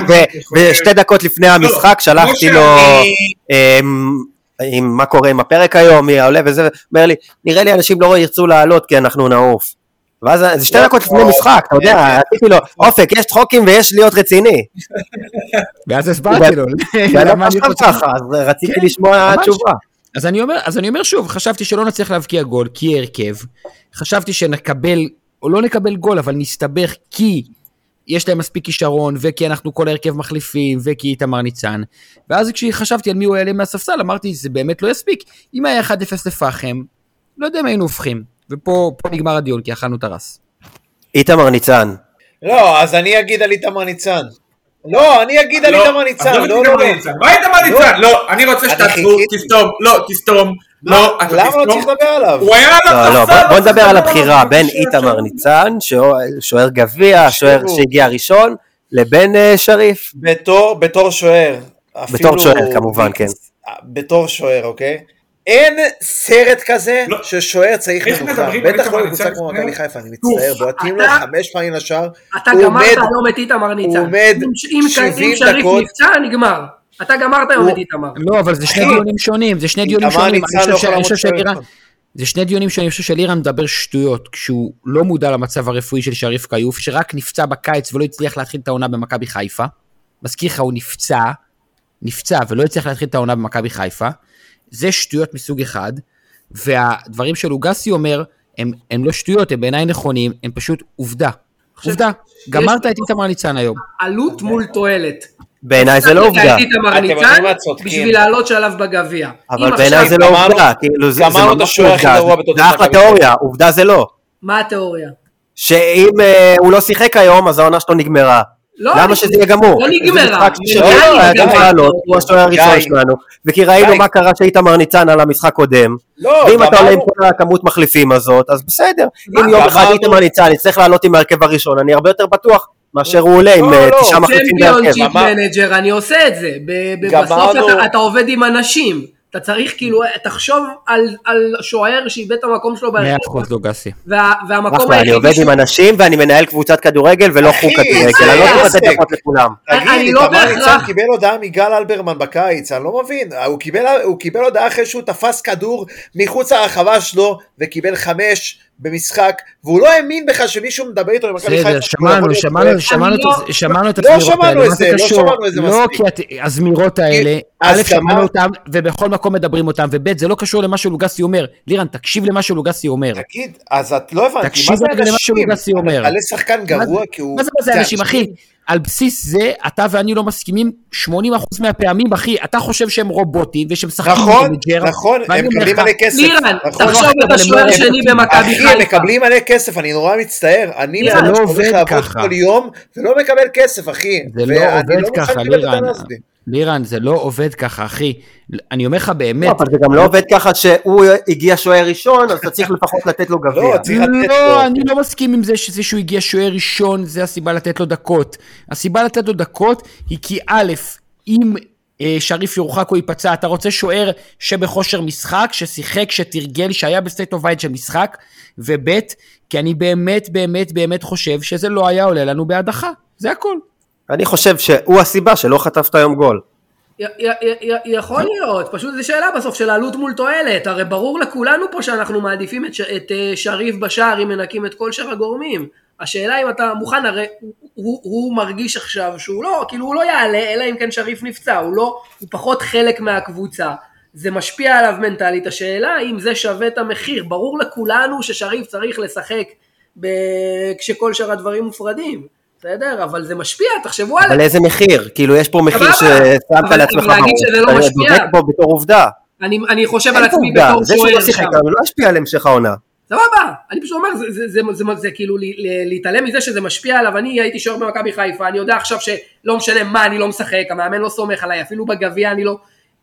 ושתי דקות לפני המשחק שלחתי לו, אמ, עם מה קורה עם הפרק היום, מי עולה וזה, אומר לי, נראה לי אנשים לא ירצו לעלות כי אנחנו נעוף. ואז זה שתי לא, דקות לפני לא, משחק, אתה יודע, כן. עשיתי לו, אופק, יש צחוקים ויש להיות רציני. ואז הסברתי לו. למה אני חושב ככה, אז רציתי כן, לשמוע. תשובה. אז אני אומר, אז אני אומר שוב, חשבתי שלא נצליח להבקיע גול כי הרכב, חשבתי שנקבל, או לא נקבל גול, אבל נסתבך כי יש להם מספיק כישרון, וכי אנחנו כל ההרכב מחליפים, וכי איתמר ניצן. ואז כשחשבתי על מי הוא יעלה מהספסל, אמרתי, זה באמת לא יספיק. אם היה 1-0 לפחם, לא יודע אם היינו הופכים. ופה פה נגמר הדיון, כי אכלנו את הרס. איתמר ניצן, לא, אז אני אגיד על איתמר ניצן. לא, אני אגיד על לא, איתמר ניצן, לא, לא, לא. מה איתמר ניצן? לא, אני רוצה שתעצרו. תסתום, לא, תסתום. לא, אתה למה לא. צריך לדבר עליו? הוא היה על לא, לא, הספסל, בוא- לא נדבר על הבחירה בין איתמר. ניצן, שוער- גביע, שוער. שהגיע ראשון, לבין אה, שריף. בתור, שוער. בתור שוער, כמובן, כן. בתור שוער, אוקיי? אין סרט כזה לא. ששוער צריך מנוחה. בטח לא בקבוצה? כמו מכבי חיפה, אני מצטער, בועטים לו חמש פעמים לשער. אתה הוא גמרת עומד- היום את איתמר ניצן. הוא עומד אם- אם- 70 אם שריף דקות. נפצע, נגמר. אתה גמרת היום את איתמר. לא, אבל זה שני דיונים שונים, זה שני דיונים שונים. אני לא חושב לעמוד שאלירן... זה שני דיונים שאני חושב שאלירן מדבר שטויות, כשהוא לא מודע למצב הרפואי של שריף כיוף, שרק נפצע בקיץ ולא הצליח להתחיל את העונה במכבי חיפה. מזכיר לך, הוא נפצע, נפצע ולא הצליח להתחיל את העונה במכבי חיפה. זה שטויות מסוג אחד, והדברים של לוגסי אומר, הם, הם לא שטויות, הם בעיניי נכונים, הם פשוט עובדה. עובדה, גמרת את איתמר ניצן היום. עלות מול תועלת. בעיניי זה לא עובדה. בשביל לעלות שלב בגביע. אבל בעיניי זה לא עובדה, כאילו זה זה גמרנו את ממש השוער הכי עובדה, גרוע זה- אחלה תיאוריה, עובדה זה לא. מה התיאוריה? שאם אה, הוא לא שיחק היום, אז העונה שלו נגמרה. לא, למה שזה יהיה גמור? לא נגמרה. שלנו, וכי ראינו. מה קרה שאיתמר ניצן על המשחק קודם, לא, ואם אתה עולה עם. כל הכמות מחליפים הזאת, אז בסדר. אם מה, יום אחד. איתמר ניצן יצטרך לעלות עם ההרכב הראשון, אני הרבה יותר בטוח מאשר הוא עולה עם לא, אה, לא, תשעה מחליפים צ'מפיון בהרכב. צ'יפ אמר- מנג'ר, אני עושה את זה. ב- ב- בסוף אתה עובד עם אנשים. אתה צריך כאילו, תחשוב על- על שוער שאיבד את המקום שלו מאה בהרכב. אחוז לוגסי. וה- והמקום אחלה, אני עובד עם אנשים ואני מנהל קבוצת כדורגל ולא חוג כדורגל, אני לא יכול לתת. דקות לכולם. אני תגיד, לא בהכרח- ניצן קיבל הודעה מגל אלברמן בקיץ, אני לא מבין. הוא קיבל, הוא קיבל הודעה אחרי שהוא תפס כדור מחוץ לרחבה שלו וקיבל חמש במשחק, והוא לא האמין בכלל שמישהו מדבר איתו במכבי חיפה. בסדר, שמענו, שמענו. שמענו את לא- הז- שמענו את לא הזמירות שמענו האלה, את זה, לא? שמענו את זה לא מספיק. כי את- הזמירות האלה, א', שמענו אותם, ובכל מקום מדברים אותם, וב', זה לא קשור למה שלוגסי אומר. לירן, תקשיב למה שלוגסי אומר. תגיד, אז את לא הבנתי, תקשיב מה זה רגע למה אנשים? שלוגסי אומר. תעלה שחקן גרוע כי הוא... מה זה מה זה אנשים, אחי? על בסיס זה, אתה ואני לא מסכימים 80% מהפעמים, אחי, אתה חושב שהם רובוטים, ושמשחקים נכון, במג'ר, נכון, הם מקבלים מלא כסף. לירן, נכון. תחשוב את השוער לא- השני במכבי אחי, הם חיפה. מקבלים מלא כסף, אני נורא מצטער. אני זה בן אדם לא שהולך עובד לעבוד ככה. כל יום ולא מקבל כסף, אחי. זה לא עובד מוכן ככה, לירן. לירן, זה לא עובד ככה, אחי. אני אומר לך באמת, לא, אבל זה גם לא עובד ככה שהוא הגיע שוער ראשון, אז אתה צריך לפחות לתת לו גביע. לא, צריך לתת לו. לא, אני לא מסכים עם זה שזה שהוא הגיע שוער ראשון, זה הסיבה לתת לו דקות. הסיבה לתת לו דקות היא כי א', אם אה, שריף יורחק או ייפצע, אתה רוצה שוער שבכושר משחק, ששיחק, שתרגל, שהיה ב-state of mind של משחק, וב' כי אני באמת באמת באמת חושב שזה לא היה עולה לנו בהדחה, זה הכל. אני חושב שהוא הסיבה שלא חטפת היום גול. י- י- י- יכול להיות, פשוט זו שאלה בסוף של עלות מול תועלת, הרי ברור לכולנו פה שאנחנו מעדיפים את, ש- את אה, שריף בשער אם מנקים את כל שאר הגורמים. השאלה אם אתה מוכן, הרי הוא, הוא, הוא מרגיש עכשיו שהוא לא, כאילו הוא לא יעלה, אלא אם כן שריף נפצע, הוא לא, הוא פחות חלק מהקבוצה. זה משפיע עליו מנטלית, השאלה אם זה שווה את המחיר, ברור לכולנו ששריף צריך לשחק ב... כשכל שאר הדברים מופרדים, בסדר? אבל זה משפיע, תחשבו על... אבל איזה מחיר? כאילו יש פה מחיר ששמת אבל לעצמך להגיד שזה לא משפיע? דבק בו בתור עובדה. אני, אני חושב על עצמי בתור זה שהוא שוער לא שיחק שם. היום לא ישפיע על המשך העונה. סבבה, אני פשוט אומר, זה, זה, זה, זה, זה, זה כאילו להתעלם מזה שזה משפיע עליו, אני הייתי שוער במכבי חיפה, אני יודע עכשיו שלא משנה מה אני לא משחק, המאמן לא סומך עליי, אפילו בגביע אני לא...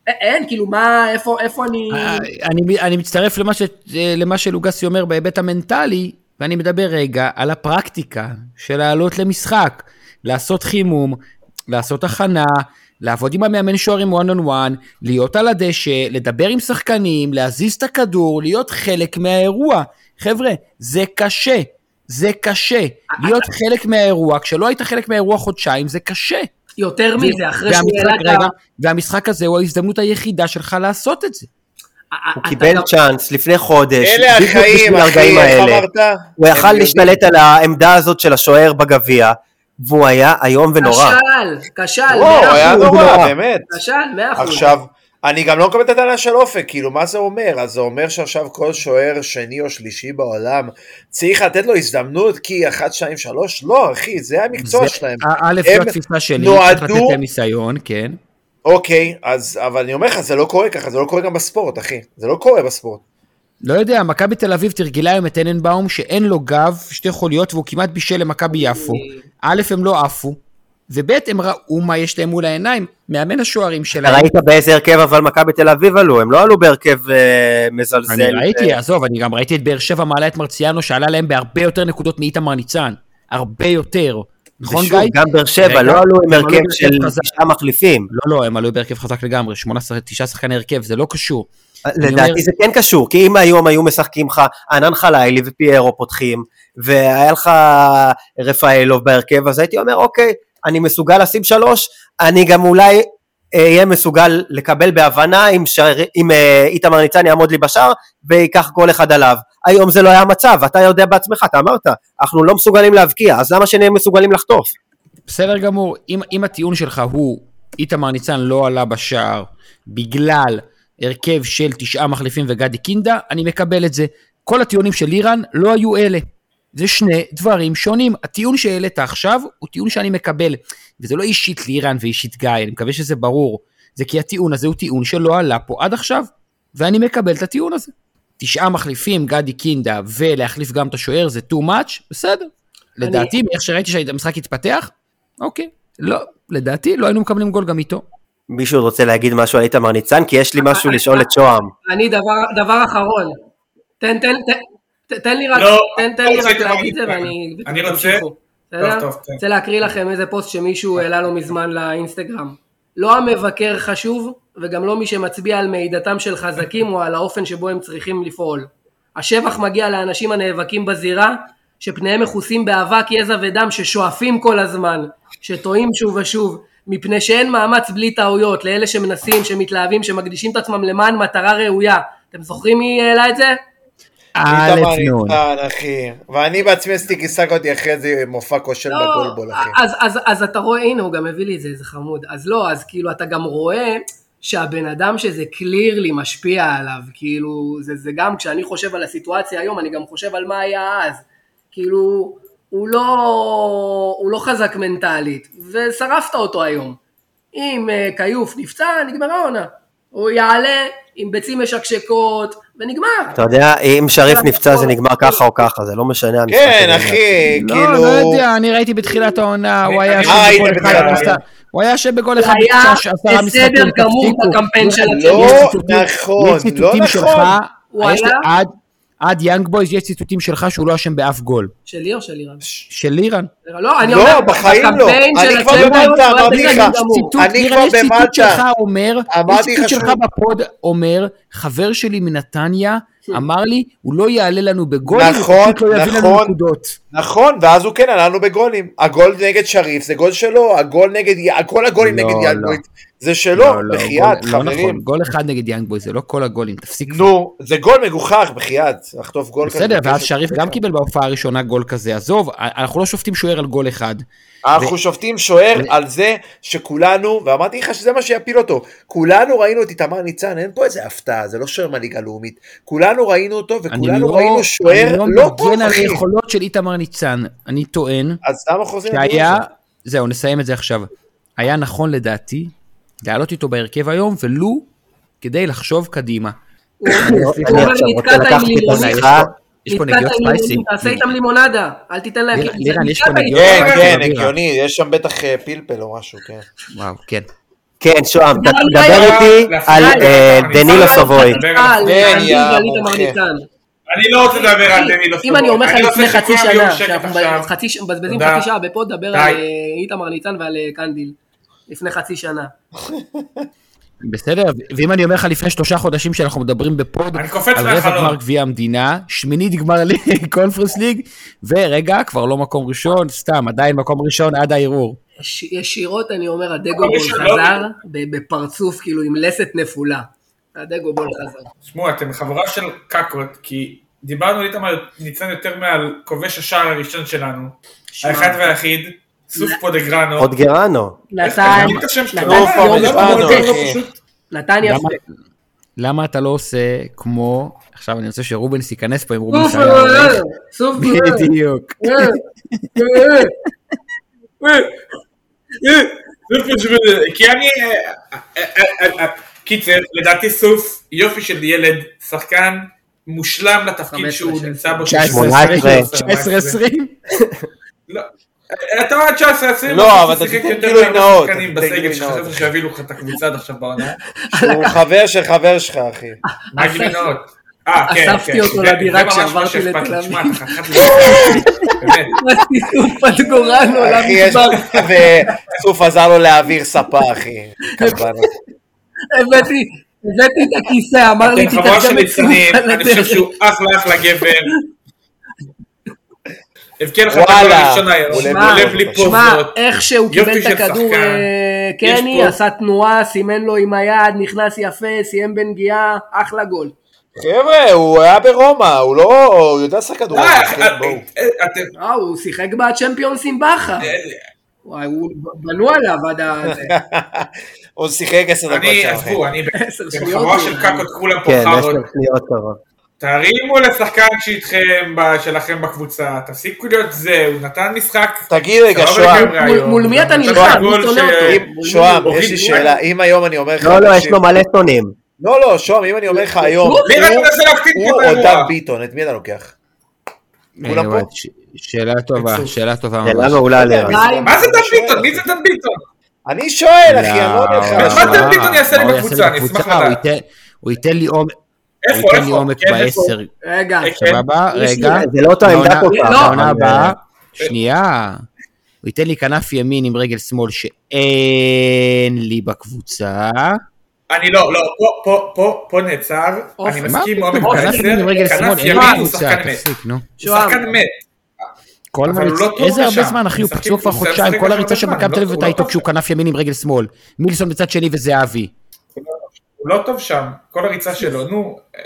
א- אין, כאילו מה, איפה, איפה אני... אה, אני, אני מצטרף למה, ש, למה שלוגסי אומר בהיבט המנטלי, ואני מדבר רגע על הפרקטיקה של לעלות למשחק, לעשות חימום, לעשות הכנה, לעבוד עם המאמן שוערים one on one, להיות על הדשא, לדבר עם שחקנים, להזיז את הכדור, להיות חלק מהאירוע. חבר'ה, זה קשה, זה קשה. להיות חלק מהאירוע, כשלא היית חלק מהאירוע חודשיים, זה קשה. יותר מזה, אחרי שהוא העלה את ה... והמשחק הזה הוא ההזדמנות היחידה שלך לעשות את זה. הוא קיבל גם- צ'אנס לפני חודש, אלה בדיוק החיים, בשביל אחי, איך האלה. אמרת? הוא יכל. להשתלט על העמדה הזאת של השוער בגביע, והוא היה איום ונורא. כשל, כשל, לא, הוא מאה היה אחוז. נורא, נורא. באמת. כשל, מאה אחוז. עכשיו, אני גם לא מקבל את הטענה של אופק, כאילו, מה זה אומר? אז זה אומר שעכשיו כל שוער שני או שלישי בעולם צריך לתת לו הזדמנות כי 1, 2, 3? לא, אחי, זה המקצוע זה- שלהם. א', זו התפיסה שלי, נועדו- צריך לתת להם ניסיון, כן. אוקיי, אז, אבל אני אומר לך, זה לא קורה ככה, זה לא קורה גם בספורט, אחי. זה לא קורה בספורט. לא יודע, מכבי תל אביב תרגלה היום את טננבאום שאין לו גב, שתי חוליות, והוא כמעט בישל למכבי יפו. א', הם לא עפו, וב', הם ראו מה יש להם מול העיניים. מאמן השוערים שלהם. ראית באיזה הרכב אבל מכבי תל אביב עלו, הם לא עלו בהרכב אה, מזלזל. אני ראיתי, עזוב, אני גם ראיתי את באר שבע מעלה את מרציאנו, שעלה להם בהרבה יותר נקודות מאיתמר ניצן. הרבה יותר. נכון, גיא? גם באר שבע לא עלו עם הרכב של. תשעה מחליפים. לא, לא, הם עלו בהרכב חזק לגמרי, 18, 9 שחקני הרכב, זה לא קשור. אני לדעתי זה כן קשור, כי אם היום היו משחקים לך ענן חלילי ופיירו פותחים, והיה לך רפאלוב בהרכב, אז הייתי אומר, אוקיי, אני מסוגל לשים שלוש, אני גם אולי אהיה מסוגל לקבל בהבנה אם, שר... אם אה, איתמר ניצן יעמוד לי בשער וייקח גול אחד עליו. היום זה לא היה המצב, אתה יודע בעצמך, אתה אמרת, אנחנו לא מסוגלים להבקיע, אז למה שנהיה מסוגלים לחטוף? בסדר גמור, אם, אם הטיעון שלך הוא איתמר ניצן לא עלה בשער בגלל הרכב של תשעה מחליפים וגדי קינדה, אני מקבל את זה. כל הטיעונים של אירן לא היו אלה. זה שני דברים שונים. הטיעון שהעלית עכשיו הוא טיעון שאני מקבל, וזה לא אישית לאירן ואישית גיא, אני מקווה שזה ברור. זה כי הטיעון הזה הוא טיעון שלא עלה פה עד עכשיו, ואני מקבל את הטיעון הזה. תשעה מחליפים, גדי קינדה, ולהחליף גם את השוער זה too much, בסדר. לדעתי, מאיך שראיתי שהמשחק התפתח, אוקיי. לא, לדעתי לא היינו מקבלים גול גם איתו. מישהו רוצה להגיד משהו על איתמר ניצן? כי יש לי משהו לשאול את שוהם. אני דבר, דבר אחרון, תן, תן, תן, ת- תן לי רק, לא, תן, תן לא לי רוצה רק להגיד את זה איתך. ואני... אני רוצה- בסדר? טוב, תן. רוצה להקריא לכם איזה פוסט שמישהו העלה לא מזמן לאינסטגרם. לא המבקר חשוב, וגם לא מי שמצביע על מעידתם של חזקים או על האופן שבו הם צריכים לפעול. השבח מגיע לאנשים הנאבקים בזירה, שפניהם מכוסים באבק, יזע ודם, ששואפים כל הזמן, שטועים שוב ושוב, מפני שאין מאמץ בלי טעויות, לאלה שמנסים, שמתלהבים, שמקדישים את עצמם למען מטרה ראויה. אתם זוכרים מי העלה את זה? איתמר נון. ניצן, אחי. ואני בעצמי עשיתי כיסק אותי אחרי איזה מופע כושל בגולבול, אחי. אז, אז, אז אתה רואה, הנה הוא גם הביא לי את זה, איזה חמוד. אז לא, אז כאילו אתה גם רואה שהבן אדם שזה קלירלי משפיע עליו, כאילו, זה, זה גם כשאני חושב על הסיטואציה היום, אני גם חושב על מה היה אז. כאילו, הוא לא, הוא לא חזק מנטלית, ושרפת אותו היום. אם uh, כיוף נפצע, נגמרה העונה. הוא יעלה עם ביצים משקשקות, ונגמר. אתה יודע, אם שריף נפצע זה נגמר ככה או ככה, זה לא משנה. כן. אחי, לא, כאילו... לא יודע, אני ראיתי בתחילת העונה, הוא היה שם בכל אחד. הוא היה שם בכל אחד היה עשרה משחקים, בסדר גמור. בקמפיין של לא נכון, יש לא ציטוטים נכון. שלך, הוא יש לי- היה- עד- יאנג בויז יש ציטוטים שלך שהוא לא אשם באף גול. שלי או של אירן? של לירן. לא, אני לא, אומר, בחיים לא. בקמפיין אני של כבר במלטה, לא אמרתי לך. ציטוט, אני כבר לי ציטוט במלטה. שלך אומר, יש ציטוט לך שלך בפוד אומר, חבר שלי מנתניה אמר לי, הוא לא יעלה לנו בגולים, הוא נכון, פשוט לא יביא לנו נכון. נקודות. נכון, ואז הוא כן עלה לנו בגולים. הגול נגד שריף זה גול שלו, הגול נגד, כל הגולים לא, נגד לא. ינגויט זה שלו, לא, לא, בחייאת, לא נכון, חברים. גול אחד נגד יאנג בוי, זה לא כל הגולים, תפסיק. כבר. נו, זה גול מגוחך, בחייאת, לחטוף גול כזה. בסדר, ואז. שריף גם קיבל בהופעה הראשונה גול כזה, עזוב, אנחנו לא שופטים שוער על גול אחד. אנחנו שופטים שוער על זה שכולנו, ואמרתי לך שזה מה שיפיל אותו, כולנו ראינו את איתמר ניצן, אין פה איזה הפתעה, זה לא שוער מהליגה הלאומית, כולנו ראינו אותו אני וכולנו לא- ראינו שוער אני לא לא טוב, מגן על. היכולות של איתמר ניצן, אני טוען אז למה חוזרים לדיון שהיה, הזה? זהו, נסיים את זה עכשיו. היה נכון לדעתי להעלות איתו בהרכב היום, ולו כדי לחשוב קדימה. אני עכשיו רוצה לקחת את. השיחה. יש פה נגיעות ספייסי. תעשה איתם לימונדה, אל תיתן להם. לירן, יש פה איתם. נגיעות. כן, לא, כן, לא, לא. הגיוני, יש שם בטח אה, פלפל או משהו, כן. וואו, כן. כן, שוהם, לא, לא, דבר לא, איתי לא, על לא, אה, לא, דנילו לא, סבוי. לא, כן, אני לא רוצה לדבר על דני לא אם אני אומר לך לפני חצי שנה, שאנחנו עכשיו. חצי ש- מבזבזים. חצי שעה בפוד, דבר. על אה, איתמר ניצן ועל קנדיל. לפני חצי שנה. בסדר, ואם אני אומר לך לפני שלושה חודשים שאנחנו מדברים בפוד אני קופץ על רבע. גמר גביע המדינה, שמינית גמר ליג, קונפרנס ליג, ורגע, כבר לא מקום ראשון, סתם, עדיין מקום ראשון עד הערעור. יש- ישירות אני אומר, הדגול יש- לא- חזר ב- בפרצוף, כאילו עם לסת נפולה. הדגו בול חזר. תשמעו, אתם חבורה של קקות, כי דיברנו על איתמר ניצן יותר מעל כובש השער הראשון שלנו. האחד והיחיד, סוף פודגרנו. פודגרנו. נתן למה- אתה לא עושה כמו, עכשיו אני רוצה שרובנס ייכנס פה עם רובנס סוף, היה הולך. אה, אה, בדיוק. אה. כי אני... קיצר, לדעתי סוף יופי של ילד, שחקן מושלם לתפקיד 15, שהוא 16. נמצא בו. 19-20, 18. 19-20. לא. אתה אומר 19 20 לא, אבל אתה תיתן גילוי נאות, שחקנים בסגל גילוי שחשבת נאות. שיובילו לך את הקבוצה עד עכשיו בעונה. הוא חבר של חבר שלך, אחי. מה גילוי נאות? אה, כן, אספתי כן. אותו לדירה כשעברתי. לתל אביב. סוף אחי, יש... למדבר. וסוף עזר לו להעביר ספה, אחי. הבאתי הבאתי את הכיסא, אמר לי אתם חבורה של תתרגם את סוף על אני חושב הדרך. שהוא אחלה אחלה גבר. הבקיע לך את הגול הראשון היום, הוא לב שמע, עולה בלי שמע, פוזות. איך שהוא קיבל את הכדור. אה, קני, פה- עשה תנועה, סימן לו עם היד, נכנס יפה, סיים בנגיעה, אחלה גול. חבר'ה, הוא היה ברומא, הוא לא... הוא יודע לשחק כדורגל, אה, אה, בואו. אה, הוא שיחק בצ'מפיונס עם בכר. וואי, הוא בנו עליו עד הזה. הוא שיחק עשר דקות אני. עזבו, אני... עשר שניות. חבורה של קקות כולם פה כן, חארות. תרימו לשחקן שאיתכם, שלכם בקבוצה, תפסיקו להיות זה, הוא נתן משחק. תגיד רגע, סבבה שוהם, מול- מי אתה הוא נלחם? מי שונא אותו? שוהם, אוקיי, יש לי אוקיי. שאלה, אם היום אני אומר לך... לא, לא, יש לו מלא שונאים. לא, לא, שוהם, אם אני אומר לך היום, הוא- לי רק הוא- מנסה להקטין הוא פה את או. דן ביטון, את מי אתה לוקח? כולם אה, שאלה טובה. שאלה טובה שאלה ממש. מעולה לירן. די. מה זה דן ביטון? מי. זה דן ביטון? אני שואל, אחי, אני לא אומר לך. מה שוהם. דן ביטון יעשה לי מה הוא בקבוצה? אני אשמח? הוא לדעת. הוא ייתן לי עומק, הוא איפה, ייתן לי איפה? עומק כן, איפה? בעשר. רגע, כן. סבבה? לי- רגע. זה לא אותו עמדה כל כך. לא. לעונה אבל, הבאה, אה, שנייה. הוא ייתן לי כנף ימין עם רגל שמאל שאין לי בקבוצה. אני לא, לא, פה, פה, פה, פה נעצר, אני מסכים עומק פתאום? כנף ימין עם בעשר, רגל שמאל, כנף אין לי ימין הוא שחקן מת. תפסיק, נו. הוא. שחקן מת. כל הריצה, לא איזה הרבה. זמן אחי, הוא פצוע כבר חודשיים, כל הריצה של מכבי תל אביב הייתה לא איתו. כשהוא כנף ימין עם רגל שמאל. מילסון בצד שני וזהבי. הוא לא טוב שם, כל הריצה שלו, נו, אה,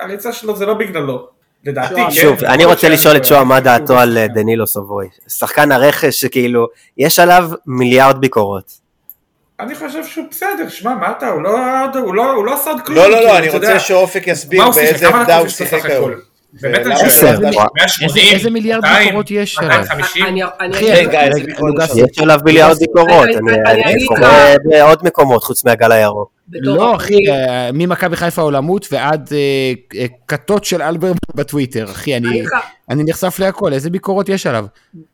הריצה שלו זה לא בגללו, לדעתי, שוהם. כן. שוב, אני רוצה לשאול את שוהם מה טועה. דעתו על אה, דנילו סבוי. שחקן הרכש שכאילו, יש עליו מיליארד ביקורות. אני חושב שהוא בסדר, שמע, מה אתה, הוא לא, הוא לא, הוא לא עשה עוד כלום. לא, לא, לא, אני רוצה. שאופק יסביר מה? באיזה עמדה הוא שיחק היום. באמת אני שואל, עשר. 180, איזה- מיליארד 200, ביקורות יש עליו? 250, אני- אני- אחי, רגע, יש עליו מיליארד ביקורות, אני- אני אני- אני אני- קורא בעוד מקומות חוץ מהגל הירוק. לא אחי, אה, ממכבי חיפה עולמות ועד אה, אה, כתות של אלבר בטוויטר, אחי, אני... אני ח- אני נחשף להכל, איזה ביקורות יש עליו?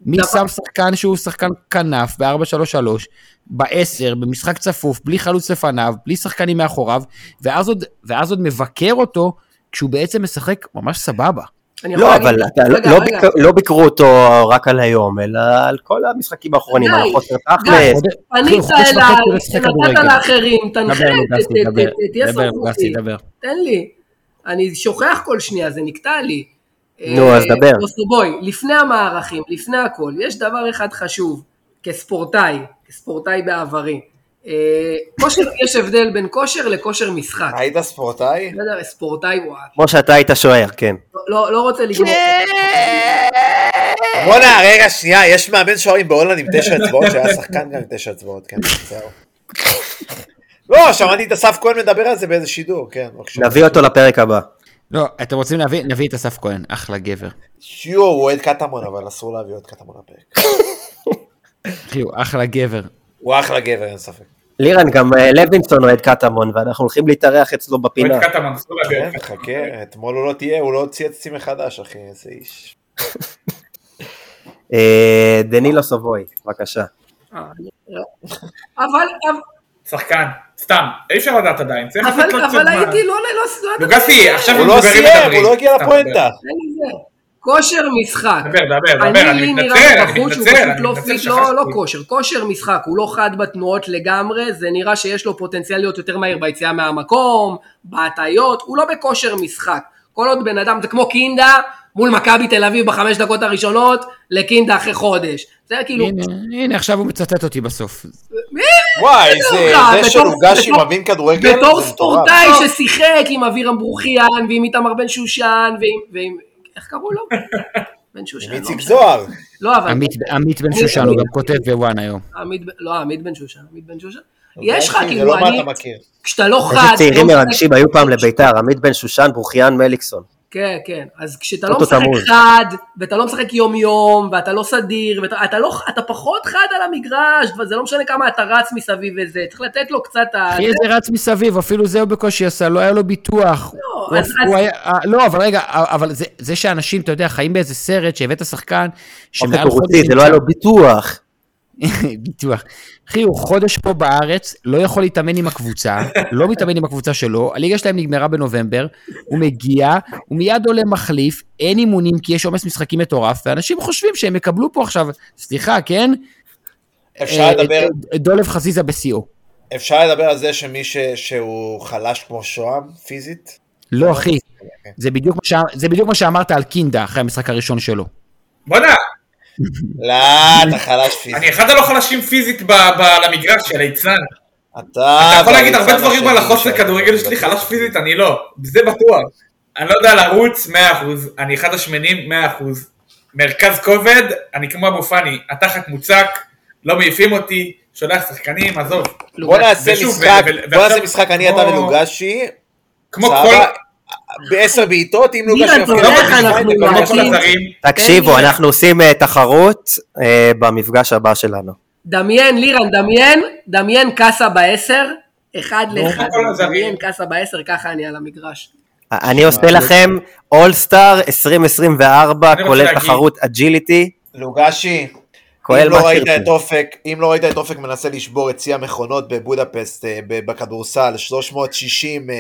מי שם שחקן שהוא שחקן כנף ב-4-3-3, ב-10, במשחק צפוף, בלי חלוץ לפניו, בלי שחקנים מאחוריו, ואז עוד מבקר אותו כשהוא בעצם משחק ממש סבבה. לא, אבל לא- לא לא ביקרו אותו רק על היום, אלא על כל המשחקים האחרונים, על חוסר די. תכלס. פנית אליי, לא נתת. לאחרים, תנחה, תהיה סמכותי. תן לי. אני שוכח כל שנייה, זה נקטע לי. נו, אה, אז דבר. בואי, לפני המערכים, לפני הכל, יש דבר אחד חשוב, כספורטאי, כספורטאי בעברי. אה, כושר, יש הבדל בין כושר לכושר משחק. היית ספורטאי? לא יודע, ספורטאי, וואו, כמו שאתה היית שוער, כן. לא, לא רוצה לגמור. בואנה, רגע, שנייה, יש מאמן שוערים בהולנד עם תשע אצבעות, שהיה שחקן גם עם תשע אצבעות, כן, זהו. לא, שמעתי את אסף כהן מדבר על זה באיזה שידור, כן. בבקשה. נביא אותו לפרק הבא. לא, אתם רוצים להביא? נביא את אסף כהן, אחלה גבר. שיו, הוא אוהד קטמון, אבל אסור להביא עוד קטמון לפרק. אחי, הוא אחלה גבר. הוא אחלה גבר, אין ספק. לירן, גם אה, לוינסון אוהד קטמון, ואנחנו הולכים להתארח אצלו בפינה. אוהד קטמן, אסור להביא כן. חכה, אתמול הוא לא תהיה, הוא לא הוציא את עצמי מחדש, אחי, איזה איש. אה, דנילו סובוי, בבקשה. אבל, שחקן, סתם, אי אפשר לדעת עדיין, צריך אבל, לתת לו קצת אבל זמן. הייתי לא, לא, לא, לא, לוגסי, עכשיו הוא לא סיים. הוא לא הגיע לפואנטה. כושר משחק. דבר, דבר, דבר, אני מתנצל, נראה אני בחוץ שהוא מתנצל, פשוט אני לא מתנצל, פיט, לא. לא כושר, כושר משחק, הוא לא חד בתנועות לגמרי, זה נראה שיש לו פוטנציאל להיות יותר מהיר ביציאה מהמקום, בהטיות, הוא לא בכושר משחק. כל עוד בן אדם, זה כמו קינדה מול מכבי תל אביב בחמש דקות הראשונות, לקינדה אחרי חודש. זה כאילו, הנה, הנה, עכשיו הוא מצטט אותי בסוף. וואי, זה בתור- שלוגשי בתור- מבין כדורגל, בתור. ספורטאי ששיחק עם אבירם ברוכיאן ועם איתמר בן שושן ועם, איך קראו לו? בן שושן. לא איציק משנה. זוהר. לא, אבל... עמית עמית בן שושן, הוא גם כותב בוואן היום. עמית, לא, עמית בן שושן, עמית בן שושן. יש לך כאילו, לא מה אני. כשאתה לא חד, איזה צעירים לא מרגשים היו פעם לביתר, עמית בן שושן, ברוכיאן מליקסון. כן, כן, אז כשאתה לא משחק. חד, ואתה לא משחק יום יום, ואתה לא סדיר, ואתה אתה לא, אתה פחות חד על המגרש, וזה לא משנה כמה אתה רץ מסביב וזה, צריך לתת לו קצת. אחי איזה רץ מסביב, אפילו זה הוא בקושי עשה, לא היה לו ביטוח. לא, הוא אז- הוא אז- היה- אה, לא, אבל רגע, אבל זה- זה שאנשים, אתה יודע, חיים באיזה סרט שהבאת שחקן, שמעל חודש... רוסי, זה לא היה לו ביטוח. ביטוח. אחי, הוא חודש פה בארץ, לא יכול להתאמן עם הקבוצה, לא מתאמן עם הקבוצה שלו, הליגה שלהם נגמרה בנובמבר, הוא מגיע, הוא מיד עולה מחליף, אין אימונים כי יש עומס משחקים מטורף, ואנשים חושבים שהם יקבלו פה עכשיו, סליחה, כן? אפשר אה, לדבר- את- את דולב חזיזה בשיאו. אפשר לדבר על זה שמי ש- שהוא חלש כמו שוהם, פיזית? לא, אחי, זה בדיוק מה שה- זה בדיוק מה שאמרת על קינדה אחרי המשחק הראשון שלו. בוא'נה, לא, אתה חלש פיזית. אני אחד הלא חלשים פיזית ב- ב- למגרש של ליצן. אתה אתה יכול להגיד הרבה דברים על החוסר כדורגל שלי, חלש פיזית אני לא, זה בטוח. אני לא יודע לרוץ 100%, אני אחד השמנים 100%. מרכז כובד, אני כמו אבו פאני, התחת מוצק, לא מעיפים אותי, שולח שחקנים, עזוב. בוא נעשה משחק, בוא נעשה משחק אני אתה ולוגשי, כמו כל... בעשר בעיטות, אם נקים- הזרים, תקשיבו, אנחנו עושים אה, תחרות אה, במפגש הבא שלנו. דמיין, לירן, דמיין, דמיין קאסה בעשר, אחד לאחד, כל הזרים. דמיין קאסה בעשר, ככה אני על המגרש. אני עושה לכם אולסטאר 2024, אני רוצה כולל תחרות אג'יליטי, לוגשי, אם לא ראית שתרצו. את אופק, אם לא ראית את אופק מנסה לשבור את שיא המכונות בבודפסט אה, בכדורסל, 360, אה,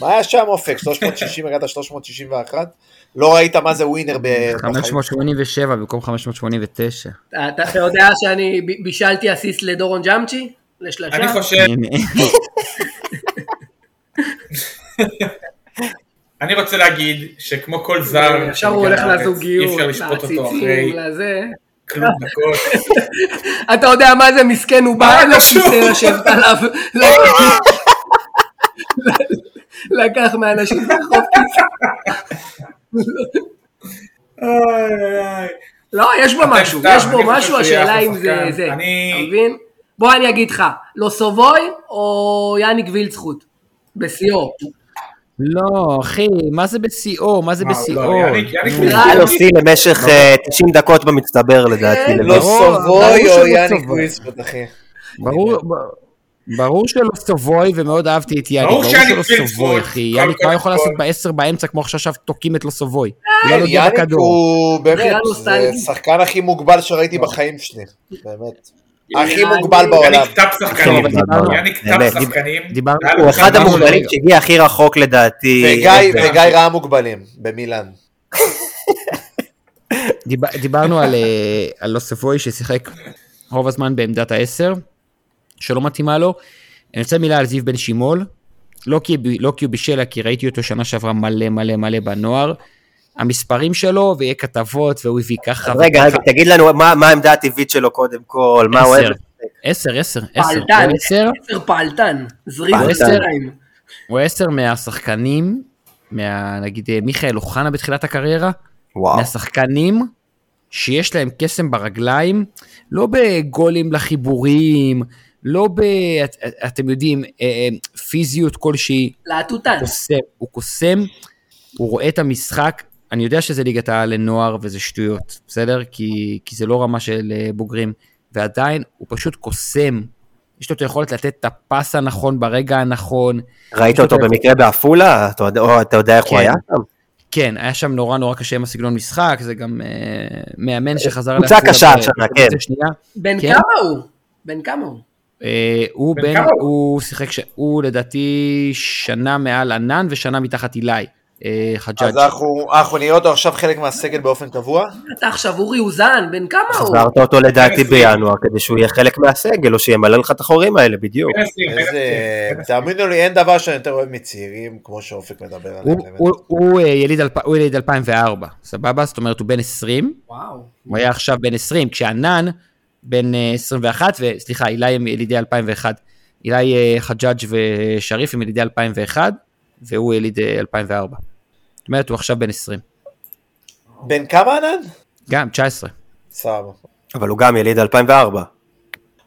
מה היה שם אופק? 360, הגעת 361? לא ראית מה זה ווינר ב- בחיים? 587 במקום 589. אתה יודע שאני בישלתי אסיסט לדורון ג'אמצ'י? לשלושה? אני חושב. אני רוצה להגיד שכמו כל זר, עכשיו הוא הולך לזוגיות, לעציצים, לזה. כלום דקות. אתה יודע מה זה מסכן, הוא בא אין לו? כיסא לשבת עליו. לקח מאנשים ברחוב כיסא. לא, יש בו משהו, יש בו משהו, השאלה אם זה. זה. אתה מבין? בוא אני אגיד לך, לא סובוי או יאניק וילצחוט? בשיאו. לא, אחי, מה זה בשיאו? מה זה בשיאו? לא. הוא- היה לו שיא למשך אה, 90 דקות במצטבר לדעתי. כן, לא לבד. ברור, סובוי ברור או יאניק. ווילספוט, אחי. ברור, ברור שלא סובוי ומאוד אהבתי את יאניק, ברור שלא וילצחוט, סובוי, אחי. כל- מה יכול לעשות בעשר באמצע כמו עכשיו תוקעים את לא לא נוגע יאניק בכדור. הוא באמת, בחירה זה. השחקן הכי מוגבל שראיתי בחיים שלי, באמת. הכי מוגבל בעולם. יאניק טאפ שחקנים, יאניק באמת, טאפ הוא אחד המוגבלים. שהגיע הכי רחוק לדעתי. וגיא ever. וגיא ראה מוגבלים במילאן. דיבר, דיברנו על, אה, על לוספוי ששיחק רוב הזמן בעמדת העשר, שלא מתאימה לו. אני רוצה מילה על זיו בן שימול, לא כי, לא כי הוא בישל, כי ראיתי אותו שנה שעברה מלא מלא מלא בנוער. המספרים שלו, ויהיה כתבות, והוא הביא ככה. רגע, רגע, תגיד לנו מה מה העמדה הטבעית שלו קודם כל, מה הוא אוהב. עשר, עשר, עשר. פעלתן, עשר, עשר פעלתן. הוא עשר מהשחקנים, מה, נגיד אה, מיכאל אוחנה בתחילת הקריירה, וואו. מהשחקנים שיש להם קסם ברגליים, לא בגולים לחיבורים, לא ב... את, את, אתם יודעים, אה, אה, פיזיות כלשהי, להטוטן. הוא קוסם, הוא רואה את המשחק, אני יודע שזה ליגת העל לנוער וזה שטויות, בסדר? כי, כי זה לא רמה של אה, בוגרים, ועדיין הוא פשוט קוסם. יש לו את היכולת לתת את הפס הנכון ברגע הנכון. ראית אותו במקרה בעפולה? אתה אתה יודע איך הוא כן. היה שם? כן, היה שם נורא נורא קשה עם הסגנון משחק, זה גם אה, מאמן שחזר קבוצה לעפולה קשה השנה, כן. בן כן. כמה הוא? בן כמה הוא? אה, הוא בן הוא? שיחק, הוא לדעתי שנה מעל ענן ושנה מתחת אילי, אה, חג'אג'. אז אנחנו נראה אותו עכשיו חלק מהסגל באופן קבוע? אתה עכשיו אורי אוזן, בן כמה הוא? חזרת אותו לדעתי. בינואר, כדי שהוא יהיה חלק מהסגל, או שימלא לך את החורים האלה, בדיוק. בן איזה... עשרים. תאמינו לי, אין דבר שאני יותר אוהב מצעירים, כמו שאופק מדבר עליהם. הוא, אה, יליד, אלפ- הוא יליד 2004, סבבה? זאת אומרת הוא בן 20, וואו. הוא היה עכשיו בן 20, כשענן בן אה, 21, וסליחה, אילי הם ילידי 2001. אילי אה, חג'אג' ושריף הם ילידי 2001, והוא יליד אה, 2004. זאת אומרת, הוא עכשיו בן 20. בן כמה ענן? גם, 19. סבבה. אבל הוא גם יליד 2004.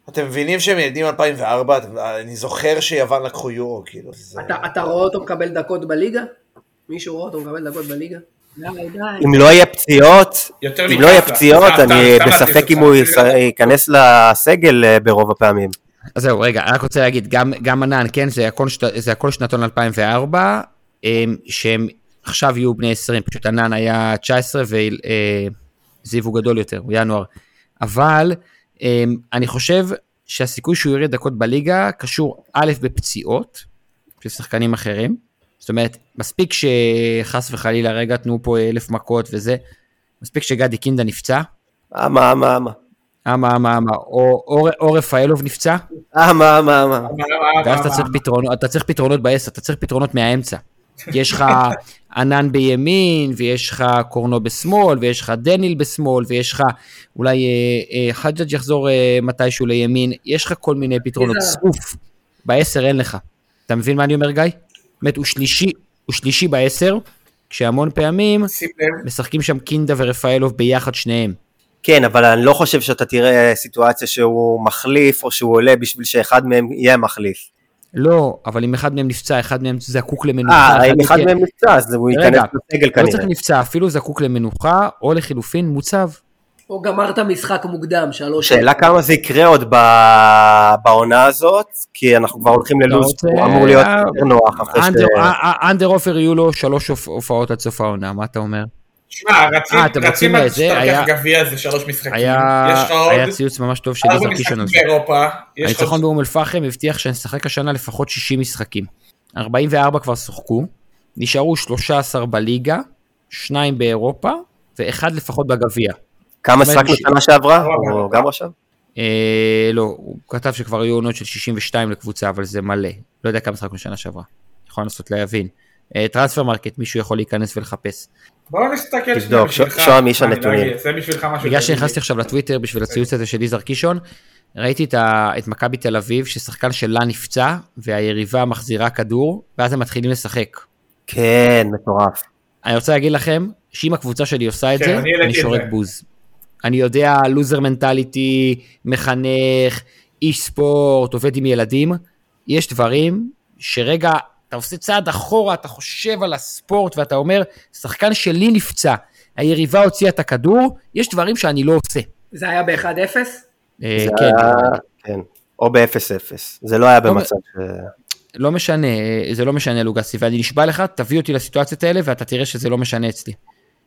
אתם מבינים שהם ילדים 2004? אתם- אני זוכר שיוון לקחו יורו, כאילו. זה- אתה אתה רואה אותו מקבל דקות בליגה? מישהו רואה אותו מקבל דקות בליגה? אם לא יהיה פציעות, אם לא יהיה. פציעות, אני בספק אם. הוא ייכנס לסגל אה, ברוב הפעמים. אז זהו, רגע, אני רק רוצה להגיד, גם, גם ענן, כן, זה הכל, שת, זה הכל שנתון 2004, הם, שהם עכשיו יהיו בני 20, פשוט ענן היה 19 וזיו הוא גדול יותר, הוא ינואר. אבל הם, אני חושב שהסיכוי שהוא ירד דקות בליגה קשור א' בפציעות של שחקנים אחרים, זאת אומרת, מספיק שחס וחלילה רגע תנו פה אלף מכות וזה, מספיק שגדי קינדה נפצע, אמה, אמה, אמה. אמה אמה אמה, או רפאלוב נפצע, אמה, אמה, אמה. מה, מה, ואז מה, אתה מה? צריך פתרונות, אתה צריך פתרונות בעשר, אתה צריך פתרונות מהאמצע. יש לך ענן בימין, ויש לך קורנו בשמאל, ויש לך דניל בשמאל, ויש לך אולי אה, אה, חג'אג' יחזור אה, מתישהו לימין, יש לך כל מיני פתרונות. צפוף, בעשר אין לך. אתה מבין מה אני אומר, גיא? באמת, הוא שלישי, הוא שלישי בעשר, כשהמון פעמים משחקים שם קינדה ורפאלוב ביחד שניהם. כן, אבל אני לא חושב שאתה תראה סיטואציה שהוא מחליף, או שהוא עולה בשביל שאחד מהם יהיה מחליף. לא, אבל אם אחד מהם נפצע, אחד מהם זקוק למנוחה. אה, אם אחד מכם- מהם נפצע, אז הוא ייכנס לסגל לא צריך כנראה. נפצע, אפילו זקוק למנוחה, או לחילופין מוצב. או גמרת משחק מוקדם, שלוש... שאלה כמה זה יקרה עוד ב- בעונה הזאת, כי אנחנו כבר הולכים ללו"ז, הוא אמור להיות אה, יותר נוח אחרי ש... אנדר- אה, אה, אנדר עופר יהיו לו שלוש הופ- הופעות עד סוף העונה, מה אתה אומר? שמע, רצים, היה- לוקח גביע זה שלוש משחקים. היה יש לך עוד היה ציוץ ממש טוב של יזהר קישון משחקים על זה. באירופה. יש לך הניצחון באום אל-פחם הבטיח שנשחק השנה לפחות 60 משחקים. 44 כבר שיחקו, נשארו 13 בליגה, שניים באירופה, ואחד לפחות בגביע. כמה שחקנו שנה שעברה? לא, או גם עכשיו? אה, לא, הוא כתב שכבר היו עונות של 62 לקבוצה, אבל זה מלא. לא יודע כמה שחקנו שנה שעברה. יכול לנסות להבין. אה, טרנספר מרקט, מישהו יכול להיכנס ולחפש. בוא נסתכל שנייה תבדוק, בשבילך. שוהם איש הנתונים. לא. בגלל שנכנסתי. עכשיו לטוויטר בשביל הציוץ הזה של יזהר קישון, ראיתי את, מכבי תל אביב, ששחקן שלה נפצע, והיריבה מחזירה כדור, ואז הם מתחילים לשחק. כן, מטורף. אני רוצה להגיד לכם, שאם הקבוצה שלי עושה את כן, זה, אני שורק. בוז. אני יודע, לוזר מנטליטי, מחנך, איש ספורט, עובד עם ילדים, יש דברים שרגע, אתה עושה צעד אחורה, אתה חושב על הספורט ואתה אומר, שחקן שלי נפצע, היריבה הוציאה את הכדור, יש דברים שאני לא עושה. זה היה ב-1-0? אה, כן, היה- כן. או ב-0-0. זה לא היה במצב ש... לא משנה, אה, זה לא משנה לוגסי, ואני נשבע לך, תביא אותי לסיטואציות האלה ואתה תראה שזה לא משנה אצלי.